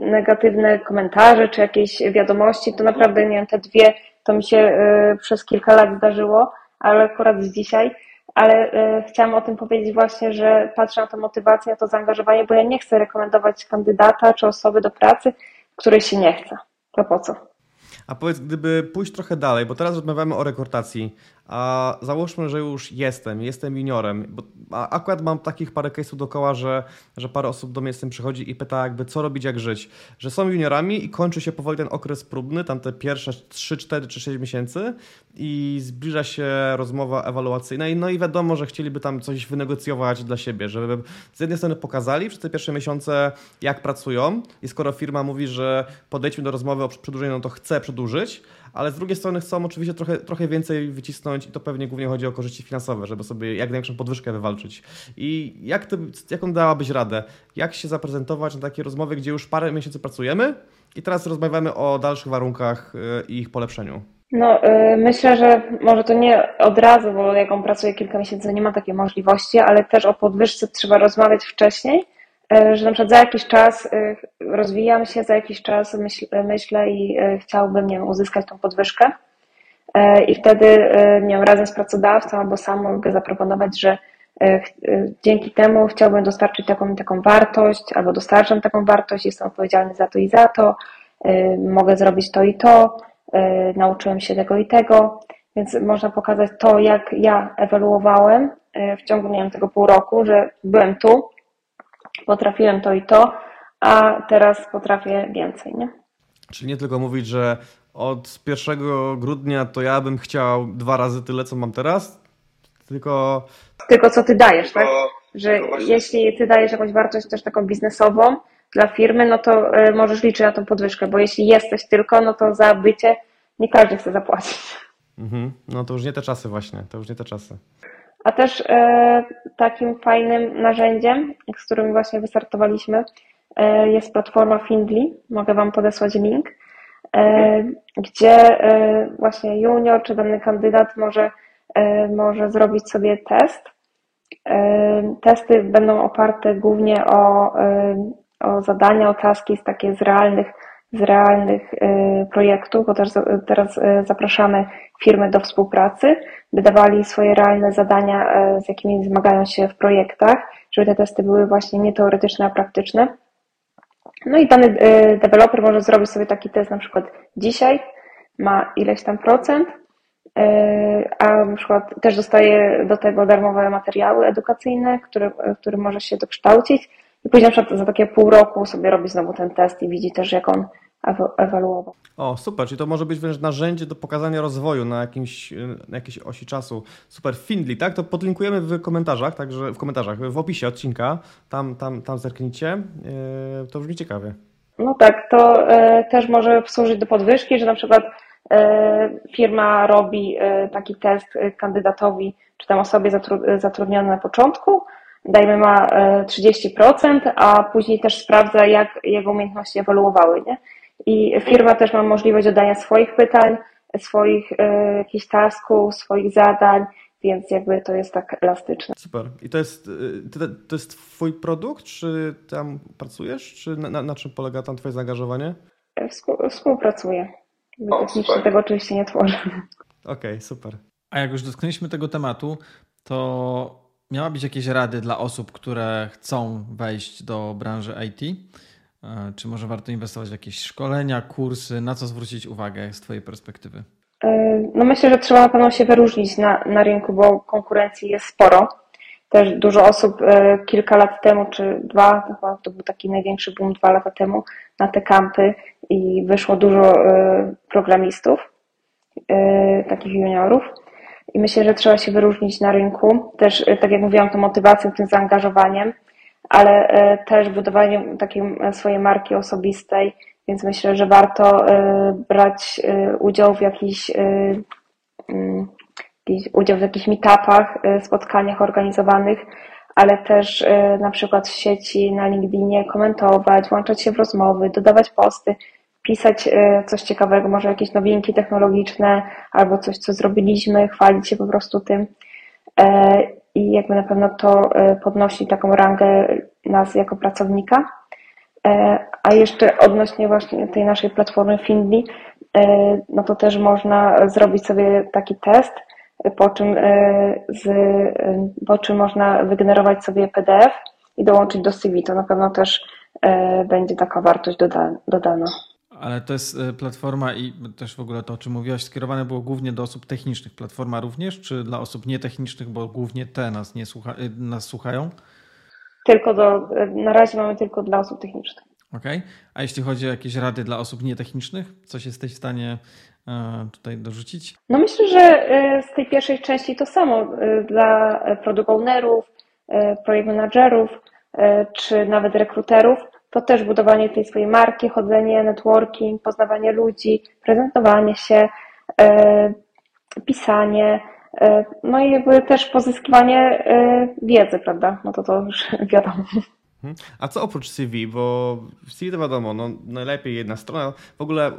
negatywne komentarze czy jakieś wiadomości. To naprawdę, nie wiem, te dwie to mi się e, przez kilka lat zdarzyło, ale akurat z dzisiaj. Ale e, chciałam o tym powiedzieć właśnie, że patrzę na tę motywację, to zaangażowanie, bo ja nie chcę rekomendować kandydata czy osoby do pracy, której się nie chce. To po co? A powiedz, gdyby pójść trochę dalej, bo teraz rozmawiamy o rekrutacji, a załóżmy, że już jestem, jestem juniorem, bo akurat mam takich parę case'ów dookoła, że, że parę osób do mnie z tym przychodzi i pyta jakby co robić, jak żyć. Że są juniorami i kończy się powoli ten okres próbny, tam te pierwsze 3, 4 czy 6 miesięcy i zbliża się rozmowa ewaluacyjna i no i wiadomo, że chcieliby tam coś wynegocjować dla siebie, żeby z jednej strony pokazali przez te pierwsze miesiące jak pracują i skoro firma mówi, że podejdźmy do rozmowy o przedłużeniu, no to chce przedłużyć, ale z drugiej strony chcą oczywiście trochę, trochę więcej wycisnąć i to pewnie głównie chodzi o korzyści finansowe, żeby sobie jak największą podwyżkę wywalczyć. I jak ty, jaką dałabyś radę? Jak się zaprezentować na takiej rozmowie, gdzie już parę miesięcy pracujemy i teraz rozmawiamy o dalszych warunkach y, i ich polepszeniu? No, yy, myślę, że może to nie od razu, bo jak on pracuje kilka miesięcy, nie ma takiej możliwości, ale też o podwyżce trzeba rozmawiać wcześniej, E, że na przykład za jakiś czas e, rozwijam się, za jakiś czas myśl, myślę i e, chciałbym, nie wiem, uzyskać tą podwyżkę. I wtedy, nie razem z pracodawcą albo sam mogę zaproponować, że dzięki temu chciałbym dostarczyć taką taką wartość, albo dostarczam taką wartość, jestem odpowiedzialny za to i za to, mogę zrobić to i to, nauczyłem się tego i tego, więc można pokazać to, jak ja ewaluowałem w ciągu, nie wiem, tego pół roku, że byłem tu, potrafiłem to i to, a teraz potrafię więcej, nie? Czyli nie tylko mówić, że od 1 grudnia to ja bym chciał dwa razy tyle, co mam teraz, tylko... Tylko co ty dajesz, tak? Że jeśli ty dajesz jakąś wartość też taką biznesową dla firmy, no to e, możesz liczyć na tą podwyżkę, bo jeśli jesteś tylko, no to za bycie nie każdy chce zapłacić. Mhm. No to już nie te czasy właśnie, to już nie te czasy. A też e, takim fajnym narzędziem, z którym właśnie wystartowaliśmy, e, jest platforma Findly. Mogę Wam podesłać link, e, gdzie właśnie junior czy dany kandydat może, może zrobić sobie test. Testy będą oparte głównie o, o zadania, o taski z takie z realnych z realnych y, projektów, bo też teraz y, zapraszamy firmy do współpracy, by dawali swoje realne zadania, y, z jakimi zmagają się w projektach, żeby te testy były właśnie nie teoretyczne, a praktyczne. No i dany deweloper może zrobić sobie taki test na przykład dzisiaj, ma ileś tam procent, a na przykład też dostaje do tego darmowe materiały edukacyjne, które, które może się dokształcić i później na przykład za takie pół roku sobie robi znowu ten test i widzi też, jak on ewaluował. O, super, czyli to może być wręcz narzędzie do pokazania rozwoju na, jakimś, na jakiejś osi czasu. Super, Findly, tak? To podlinkujemy w komentarzach, także w komentarzach, w opisie odcinka, tam, tam, tam zerknijcie. Yy, to brzmi ciekawie. No tak, to y, też może służyć do podwyżki, że na przykład y, firma robi y, taki test kandydatowi, czy tam osobie zatrudnionej na początku, dajmy ma 30%, a później też sprawdza, jak jego umiejętności ewoluowały, nie? I firma też ma możliwość dodania swoich pytań, swoich jakichś tasków, swoich zadań, więc jakby to jest tak elastyczne. Super. I to jest, to jest Twój produkt, czy tam pracujesz, czy na, na czym polega tam Twoje zaangażowanie? Współpracuję. Technicznie tego oczywiście nie tworzę. Okej, okay, super. A jak już dotknęliśmy tego tematu, to miała być jakieś rady dla osób, które chcą wejść do branży IT? E, czy może warto inwestować w jakieś szkolenia, kursy? Na co zwrócić uwagę z Twojej perspektywy? E, no myślę, że trzeba na pewno się wyróżnić na, na rynku, bo konkurencji jest sporo. Też dużo osób e, kilka lat temu, czy dwa, chyba to był taki największy boom dwa lata temu, na te kampy i wyszło dużo programistów, takich juniorów. I myślę, że trzeba się wyróżnić na rynku. Też, tak jak mówiłam, tą motywacją, tym zaangażowaniem ale e, też budowaniem takiej e, swojej marki osobistej, więc myślę, że warto e, brać udział w jakichś mm, udział w jakichś meetupach, spotkaniach organizowanych, ale też na przykład w sieci, na LinkedInie komentować, włączać się w rozmowy, dodawać posty, pisać coś ciekawego, może jakieś nowinki technologiczne albo coś, co zrobiliśmy, chwalić się po prostu tym i jakby na pewno to e, podnosi taką rangę nas jako pracownika. E, a jeszcze odnośnie właśnie tej naszej platformy Findly, e, no to też można zrobić sobie taki test, po czym, z, po czym można wygenerować sobie PDF i dołączyć do CV. To na pewno też będzie taka wartość dodana. Ale to jest e, platforma i też w ogóle to, o czym mówiłaś, skierowane było głównie do osób technicznych. Platforma również, czy dla osób nietechnicznych, bo głównie te nas, nie słucha, e, nas słuchają? Tylko do, na razie mamy tylko dla osób technicznych. Okej. Okay. A jeśli chodzi o jakieś rady dla osób nietechnicznych, coś jesteś w stanie e, tutaj dorzucić? No myślę, że z tej pierwszej części to samo dla product ownerów, projekt managerów, czy nawet rekruterów to też budowanie tej swojej marki, chodzenie, networking, poznawanie ludzi, prezentowanie się, e, pisanie, e, no i jakby też pozyskiwanie e, wiedzy, prawda? No to to już *laughs* wiadomo. Mhm. A co oprócz CV? Bo w CV to wiadomo, no najlepiej jedna strona. W ogóle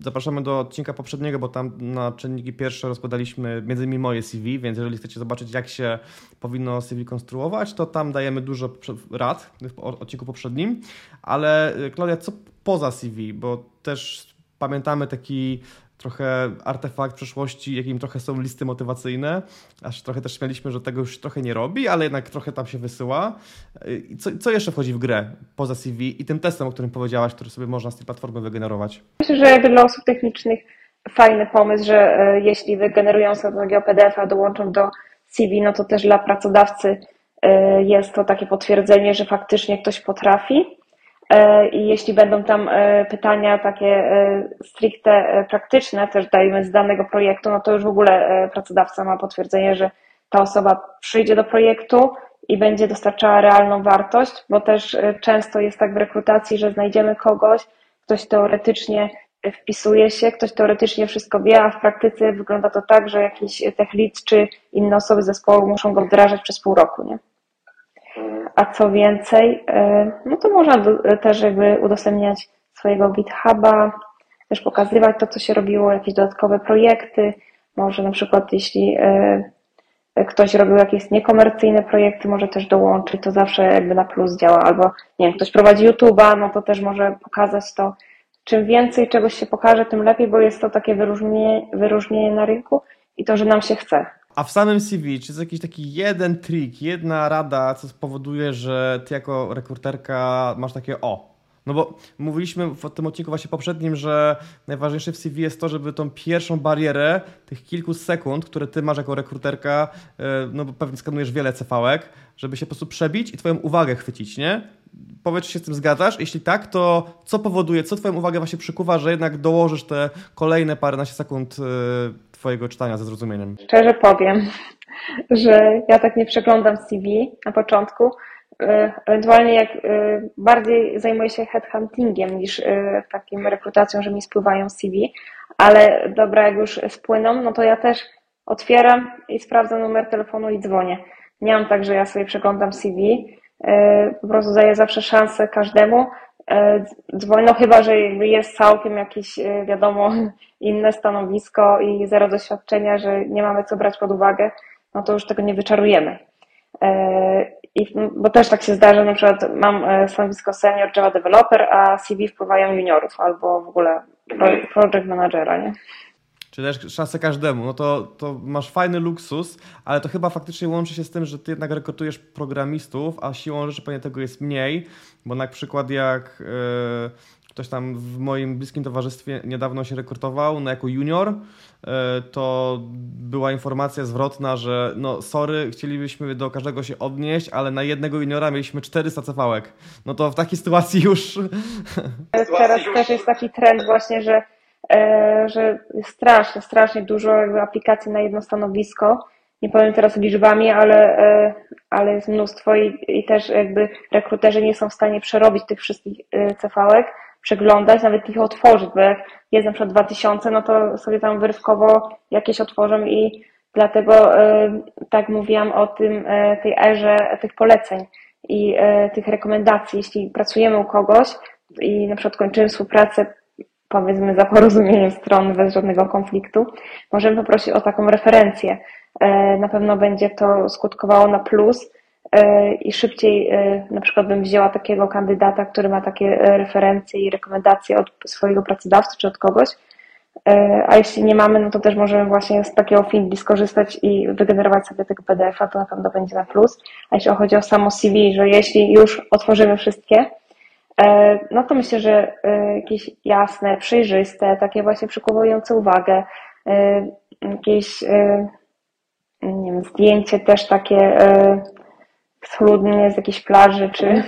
zapraszamy do odcinka poprzedniego, bo tam na czynniki pierwsze rozkładaliśmy między innymi moje CV, więc jeżeli chcecie zobaczyć, jak się powinno CV konstruować, to tam dajemy dużo rad w odcinku poprzednim. Ale Klaudia, co poza CV? Bo też pamiętamy taki trochę artefakt przeszłości, jakim trochę są listy motywacyjne, aż trochę też śmialiśmy, że tego już trochę nie robi, ale jednak trochę tam się wysyła. Co, co jeszcze wchodzi w grę poza CV i tym testem, o którym powiedziałaś, który sobie można z tej platformy wygenerować? Myślę, że dla osób technicznych fajny pomysł, że e, jeśli wygenerują sobie takiego PDF-a, dołączą do CV, no to też dla pracodawcy e, jest to takie potwierdzenie, że faktycznie ktoś potrafi I jeśli będą tam e, pytania takie e, stricte praktyczne, też dajemy z danego projektu, no to już w ogóle pracodawca ma potwierdzenie, że ta osoba przyjdzie do projektu i będzie dostarczała realną wartość, bo też często jest tak w rekrutacji, że znajdziemy kogoś, ktoś teoretycznie wpisuje się, ktoś teoretycznie wszystko wie, a w praktyce wygląda to tak, że jakiś tech lead czy inne osoby zespołu muszą go wdrażać przez pół roku, nie? A co więcej, e, no to można też jakby udostępniać swojego GitHuba, też pokazywać to, co się robiło, jakieś dodatkowe projekty. Może na przykład jeśli e, ktoś robił jakieś niekomercyjne projekty, może też dołączyć, to zawsze jakby na plus działa. Albo nie wiem, ktoś prowadzi YouTube'a, no to też może pokazać to. Czym więcej czegoś się pokaże, tym lepiej, bo jest to takie wyróżnienie, wyróżnienie na rynku i to, że nam się chce. A w samym CV, czy jest jakiś taki jeden trik, jedna rada, co spowoduje, że ty jako rekruterka masz takie o, no bo mówiliśmy w tym odcinku właśnie poprzednim, że najważniejsze w CV jest to, żeby tą pierwszą barierę tych kilku sekund, które ty masz jako rekruterka, e, no bo pewnie skanujesz wiele cv żeby się po prostu przebić i twoją uwagę chwycić, nie? Powiedz, czy się z tym zgadzasz? Jeśli tak, to co powoduje, co twoją uwagę właśnie przykuwa, że jednak dołożysz te kolejne paręnaście sekund e, Twojego czytania ze zrozumieniem? Szczerze powiem, że ja tak nie przeglądam CV na początku. E, ewentualnie jak e, bardziej zajmuję się headhuntingiem niż e, takim rekrutacją, że mi spływają CV, ale dobra, jak już spłyną, no to ja też otwieram i sprawdzam numer telefonu i dzwonię. Nie mam tak, że ja sobie przeglądam CV, po prostu daję zawsze szansę każdemu, dzwonią, no chyba, że jest całkiem jakieś, wiadomo, *laughs* inne stanowisko i zero doświadczenia, że nie mamy co brać pod uwagę, no to już tego nie wyczarujemy. I, bo też tak się zdarza, na przykład mam stanowisko senior Java developer, a CV wpływają juniorów albo w ogóle project managera, nie? Czy też szansę każdemu, no to, to masz fajny luksus, ale to chyba faktycznie łączy się z tym, że ty jednak rekrutujesz programistów, a siłą rzeczy pewnie tego jest mniej, bo na przykład jak yy, ktoś tam w moim bliskim towarzystwie niedawno się rekrutował no jako junior, yy, to była informacja zwrotna, że no sorry, chcielibyśmy do każdego się odnieść, ale na jednego juniora mieliśmy 400 cefałek. No to w takiej sytuacji już... Teraz też jest taki trend właśnie, że E, że jest strasznie, strasznie dużo aplikacji na jedno stanowisko. Nie powiem teraz liczbami, ale, e, ale jest mnóstwo i, i też jakby rekruterzy nie są w stanie przerobić tych wszystkich e, CV-ek, przeglądać, nawet ich otworzyć, bo jak jest na przykład 2000, no to sobie tam wyrywkowo jakieś otworzę i dlatego tak mówiłam o tym, tej erze tych poleceń i tych rekomendacji. Jeśli pracujemy u kogoś i na przykład kończymy współpracę powiedzmy za porozumieniem stron bez żadnego konfliktu, możemy poprosić o taką referencję. E, na pewno będzie to skutkowało na plus e, i szybciej e, na przykład bym wzięła takiego kandydata, który ma takie referencje i rekomendacje od swojego pracodawcy czy od kogoś, a jeśli nie mamy, no to też możemy właśnie z takiego Findly skorzystać i wygenerować sobie tego PDF-a, to na pewno będzie na plus. A jeśli chodzi o samo CV, że jeśli już otworzymy wszystkie, no to myślę, że e, jakieś jasne, przejrzyste, takie właśnie przykuwające uwagę, e, jakieś nie wiem, zdjęcie też takie schludnie z jakiejś plaży czy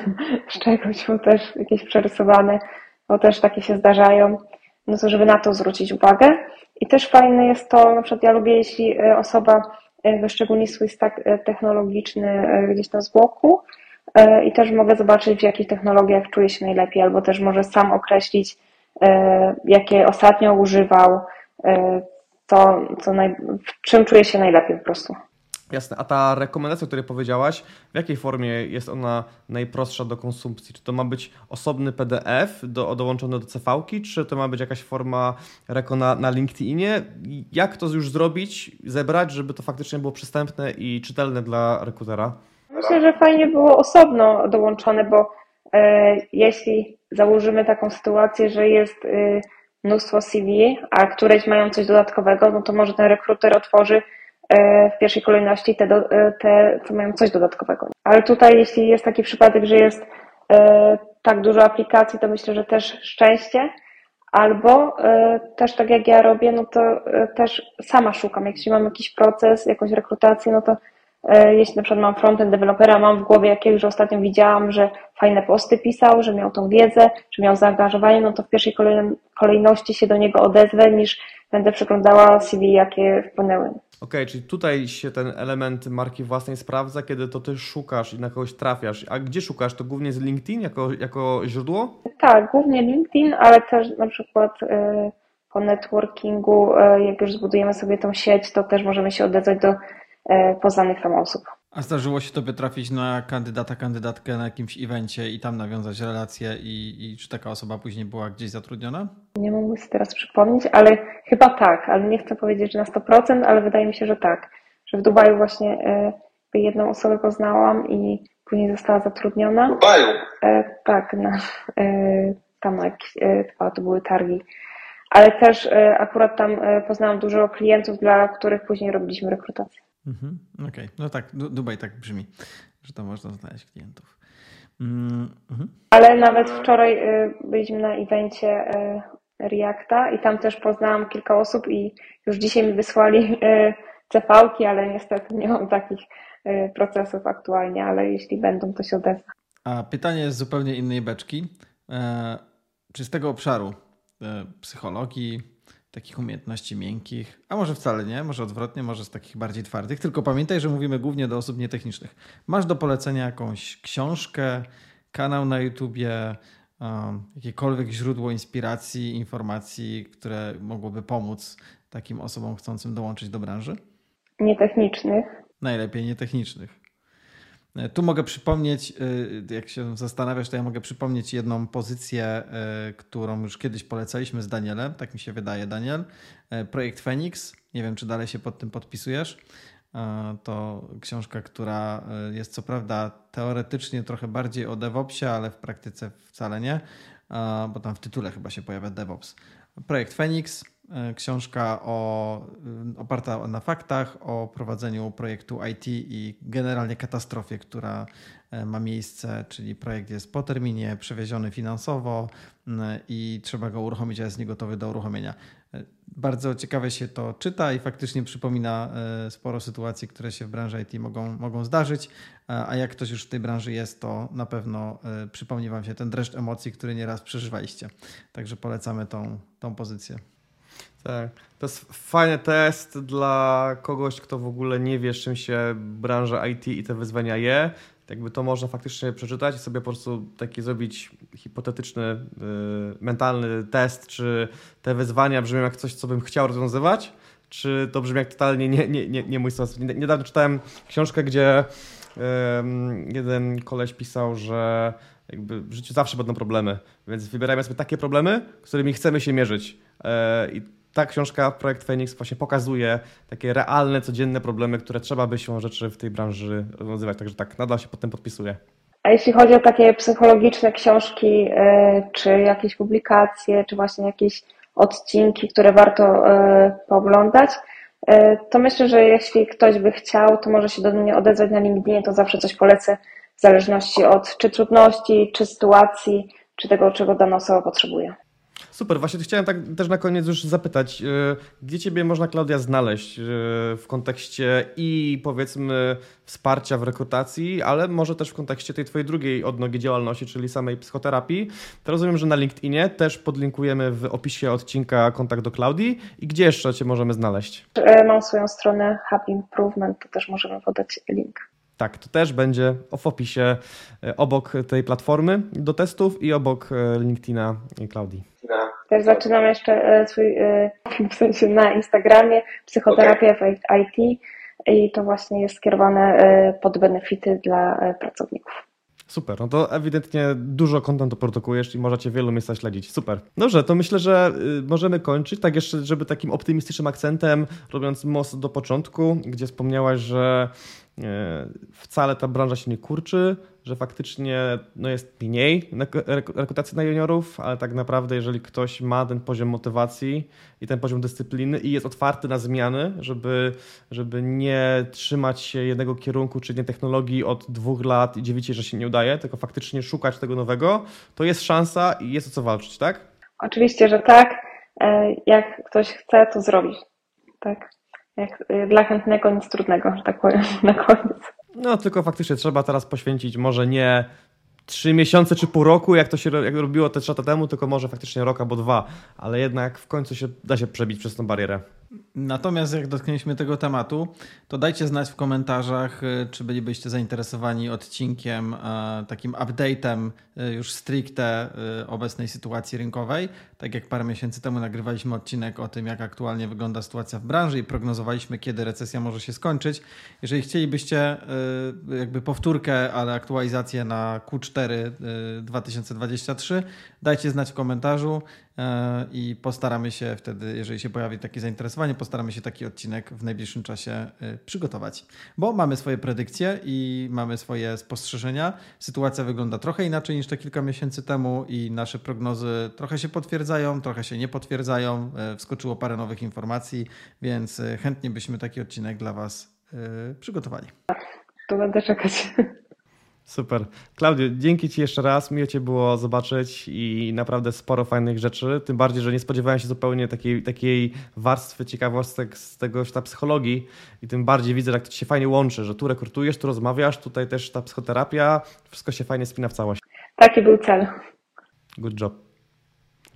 z czegoś, bo też jakieś przerysowane, bo też takie się zdarzają, no to żeby na to zwrócić uwagę. I też fajne jest to, na przykład ja lubię, jeśli osoba wyszczególni swój stack technologiczny gdzieś tam z boku, E, i też mogę zobaczyć, w jakich technologiach czuję się najlepiej, albo też może sam określić, e, jakie ostatnio używał, e, to, naj... w czym czuję się najlepiej po prostu. Jasne, a ta rekomendacja, o której powiedziałaś, w jakiej formie jest ona najprostsza do konsumpcji? Czy to ma być osobny PDF do, dołączony do CV-ki, czy to ma być jakaś forma reko na, na LinkedInie? Jak to już zrobić, zebrać, żeby to faktycznie było przystępne i czytelne dla rekrutera? Myślę, że fajnie było osobno dołączone, bo e, jeśli założymy taką sytuację, że jest y, mnóstwo CV, a któreś mają coś dodatkowego, no to może ten rekruter otworzy e, w pierwszej kolejności te, do, e, te, co mają coś dodatkowego. Ale tutaj, jeśli jest taki przypadek, że jest tak dużo aplikacji, to myślę, że też szczęście. Albo też tak jak ja robię, no to też sama szukam. Jeśli mam jakiś proces, jakąś rekrutację, no to E, jeśli na przykład mam frontend dewelopera, mam w głowie jakiegoś, że ostatnio widziałam, że fajne posty pisał, że miał tą wiedzę, że miał zaangażowanie, no to w pierwszej kolejności się do niego odezwę, niż będę przeglądała CV, jakie wpłynęły. Okej, okay, czyli tutaj się ten element marki własnej sprawdza, kiedy to ty szukasz i na kogoś trafiasz. A gdzie szukasz? To głównie z LinkedIn jako, jako źródło? Tak, głównie LinkedIn, ale też na przykład e, po networkingu, e, jak już zbudujemy sobie tą sieć, to też możemy się odezwać do E, poznanych tam osób. A zdarzyło się Tobie trafić na kandydata, kandydatkę na jakimś evencie i tam nawiązać relacje i, i czy taka osoba później była gdzieś zatrudniona? Nie mogę sobie teraz przypomnieć, ale chyba tak, ale nie chcę powiedzieć, że na 100%, ale wydaje mi się, że tak. Że w Dubaju właśnie y, jedną osobę poznałam i później została zatrudniona. W Dubaju? E, tak, na, tam na jakieś, to były targi. Ale też akurat tam poznałam dużo klientów, dla których później robiliśmy rekrutację. Mhm, Okej, okay. no tak, Dubaj tak brzmi, że to można znaleźć klientów. Mm, mhm. Ale nawet wczoraj y, byliśmy na evencie y, Reacta i tam też poznałam kilka osób i już dzisiaj mi wysłali y, cv ale niestety nie mam takich procesów aktualnie, ale jeśli będą, to się odezwę. A pytanie jest zupełnie innej beczki. E, czy z tego obszaru e, psychologii, takich umiejętności miękkich, a może wcale nie, może odwrotnie, może z takich bardziej twardych. Tylko pamiętaj, że mówimy głównie do osób nietechnicznych. Masz do polecenia jakąś książkę, kanał na YouTubie, um, jakiekolwiek źródło inspiracji, informacji, które mogłoby pomóc takim osobom chcącym dołączyć do branży? Nietechnicznych. Najlepiej nietechnicznych. Tu mogę przypomnieć, jak się zastanawiasz, to ja mogę przypomnieć jedną pozycję, którą już kiedyś polecaliśmy z Danielem, tak mi się wydaje, Daniel. Projekt Phoenix. Nie wiem, czy dalej się pod tym podpisujesz. To książka, która jest co prawda teoretycznie trochę bardziej o DevOpsie, ale w praktyce wcale nie, bo tam w tytule chyba się pojawia DevOps. Projekt Phoenix, e, książka o, e, oparta na faktach o prowadzeniu projektu IT i generalnie katastrofie, która e, ma miejsce, czyli projekt jest po terminie, przewieziony finansowo i trzeba go uruchomić, a jest niegotowy do uruchomienia. Bardzo ciekawe się to czyta i faktycznie przypomina sporo sytuacji, które się w branży IT mogą, mogą zdarzyć, a jak ktoś już w tej branży jest, to na pewno przypomni Wam się ten dreszcz emocji, który nieraz przeżywaliście. Także polecamy tą, tą pozycję. Tak. To jest fajny test dla kogoś, kto w ogóle nie wie, czym się branża IT i te wyzwania je. Jakby to można faktycznie przeczytać i sobie po prostu taki zrobić hipotetyczny, yy, mentalny test, czy te wyzwania brzmią jak coś, co bym chciał rozwiązywać, czy to brzmi jak totalnie nie, nie, nie, nie mój sposób. Niedawno czytałem książkę, gdzie jeden koleś pisał, że jakby w życiu zawsze będą problemy, więc wybierajmy sobie takie problemy, z którymi chcemy się mierzyć. E, I ta książka, projekt Phoenix, właśnie pokazuje takie realne, codzienne problemy, które trzeba by się rzeczy w tej branży rozwiązywać. Także tak, nadal się pod tym podpisuje. A jeśli chodzi o takie psychologiczne książki, e, czy jakieś publikacje, czy właśnie jakieś odcinki, które warto e, pooglądać, to myślę, że jeśli ktoś by chciał, to może się do mnie odezwać na LinkedInie, to zawsze coś polecę w zależności od czy trudności, czy sytuacji, czy tego, czego dana osoba potrzebuje. Super, właśnie chciałem tak też na koniec już zapytać, e, gdzie Ciebie można, Klaudia, znaleźć e, w kontekście i powiedzmy wsparcia w rekrutacji, ale może też w kontekście tej Twojej drugiej odnogi działalności, czyli samej psychoterapii. To rozumiem, że na LinkedInie też podlinkujemy w opisie odcinka kontakt do Klaudii i gdzie jeszcze Cię możemy znaleźć? E, mam swoją stronę Happy Improvement, to też możemy podać link. Tak, to też będzie w opisie e, obok tej platformy do testów i obok e, LinkedIna Klaudii. Też zaczynam jeszcze e, swój *laughs* w sensie na Instagramie psychoterapia okay. w IT i to właśnie jest skierowane pod benefity dla pracowników. Super, no to ewidentnie dużo kontentu produkujesz i możecie w wielu miejscach śledzić. Super. Dobrze, to myślę, że y, możemy kończyć. Tak jeszcze, żeby takim optymistycznym akcentem, robiąc most do początku, gdzie wspomniałaś, że E, wcale ta branża się nie kurczy, że faktycznie no jest mniej rekrutacji na juniorów, ale tak naprawdę jeżeli ktoś ma ten poziom motywacji i ten poziom dyscypliny i jest otwarty na zmiany, żeby, żeby nie trzymać się jednego kierunku czy nie technologii od dwóch lat i dziwić się, że się nie udaje, tylko faktycznie szukać tego nowego, to jest szansa i jest o co walczyć, tak? Oczywiście, że tak. E, jak ktoś chce, to zrobi. Tak. Y, dla chętnego nic trudnego, że tak powiem, *laughs* na koniec. No tylko faktycznie trzeba teraz poświęcić może nie trzy miesiące czy pół roku, jak to się jak robiło te trzy lata temu, tylko może faktycznie rok albo dwa, ale jednak w końcu się da się przebić przez tą barierę. Natomiast jak dotknęliśmy tego tematu, to dajcie znać w komentarzach, y, czy bylibyście zainteresowani odcinkiem, y, takim update'em y, już stricte obecnej sytuacji rynkowej. Tak jak parę miesięcy temu nagrywaliśmy odcinek o tym, jak aktualnie wygląda sytuacja w branży i prognozowaliśmy, kiedy recesja może się skończyć. Jeżeli chcielibyście jakby powtórkę, ale aktualizację na Q4 2023, dajcie znać w komentarzu. E, i postaramy się wtedy, jeżeli się pojawi takie zainteresowanie, postaramy się taki odcinek w najbliższym czasie e, przygotować. Bo mamy swoje predykcje i mamy swoje spostrzeżenia. Sytuacja wygląda trochę inaczej niż te kilka miesięcy temu i nasze prognozy trochę się potwierdzają, trochę się nie potwierdzają. E, wskoczyło parę nowych informacji, więc chętnie byśmy taki odcinek dla Was przygotowali. Tu będę czekać. *laughs* Super. Klaudio, dzięki Ci jeszcze raz. Miło Cię było zobaczyć i naprawdę sporo fajnych rzeczy. Tym bardziej, że nie spodziewałem się zupełnie takiej, takiej warstwy ciekawostek z tego ta psychologii i tym bardziej widzę, jak to Ci się fajnie łączy, że tu rekrutujesz, tu rozmawiasz, tutaj też ta psychoterapia, wszystko się fajnie spina w całość. Taki był cel. Good job.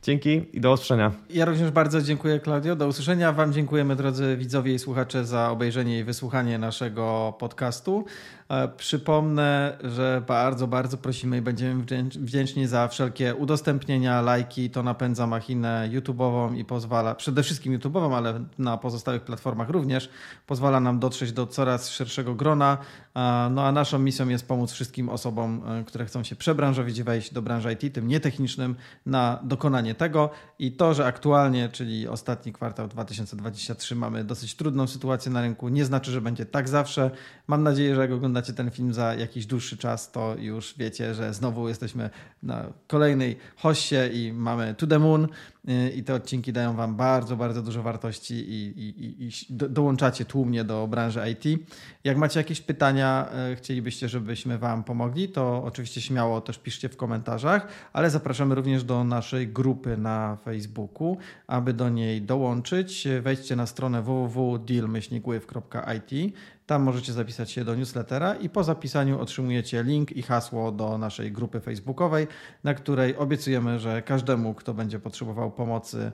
Dzięki i do usłyszenia. Ja również bardzo dziękuję, Klaudio. Do usłyszenia. Wam dziękujemy, drodzy widzowie i słuchacze, za obejrzenie i wysłuchanie naszego podcastu. E, przypomnę, że bardzo, bardzo prosimy i będziemy wdzięczni za wszelkie udostępnienia, lajki. To napędza machinę YouTube'ową i pozwala, przede wszystkim YouTube'ową, ale na pozostałych platformach również, pozwala nam dotrzeć do coraz szerszego grona. E, no a naszą misją jest pomóc wszystkim osobom, e, które chcą się przebranżowić, wejść do branży IT, tym nietechnicznym, na dokonanie tego. I to, że aktualnie, czyli ostatni kwartał 2023, mamy dosyć trudną sytuację na rynku, nie znaczy, że będzie tak zawsze. Mam nadzieję, że jak oglądacie oglądacie ten film za jakiś dłuższy czas, to już wiecie, że znowu jesteśmy na kolejnej hoście i mamy To The Moon y, i te odcinki dają Wam bardzo, bardzo dużo wartości i, i, i dołączacie tłumnie do branży IT. Jak macie jakieś pytania, y, chcielibyście, żebyśmy Wam pomogli, to oczywiście śmiało też piszcie w komentarzach, ale zapraszamy również do naszej grupy na Facebooku, aby do niej dołączyć. Wejdźcie na stronę www.deal-with.it tam możecie zapisać się do newslettera i po zapisaniu otrzymujecie link i hasło do naszej grupy facebookowej, na której obiecujemy, że każdemu, kto będzie potrzebował pomocy e,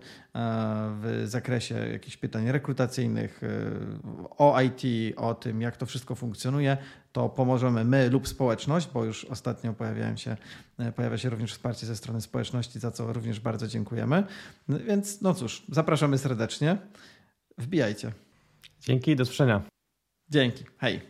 w zakresie jakichś pytań rekrutacyjnych e, o IT, o tym, jak to wszystko funkcjonuje, to pomożemy my lub społeczność, bo już ostatnio pojawiają się, e, pojawia się również wsparcie ze strony społeczności, za co również bardzo dziękujemy. Więc no cóż, zapraszamy serdecznie. Wbijajcie. Dzięki, do usłyszenia. Dzięki. Hej.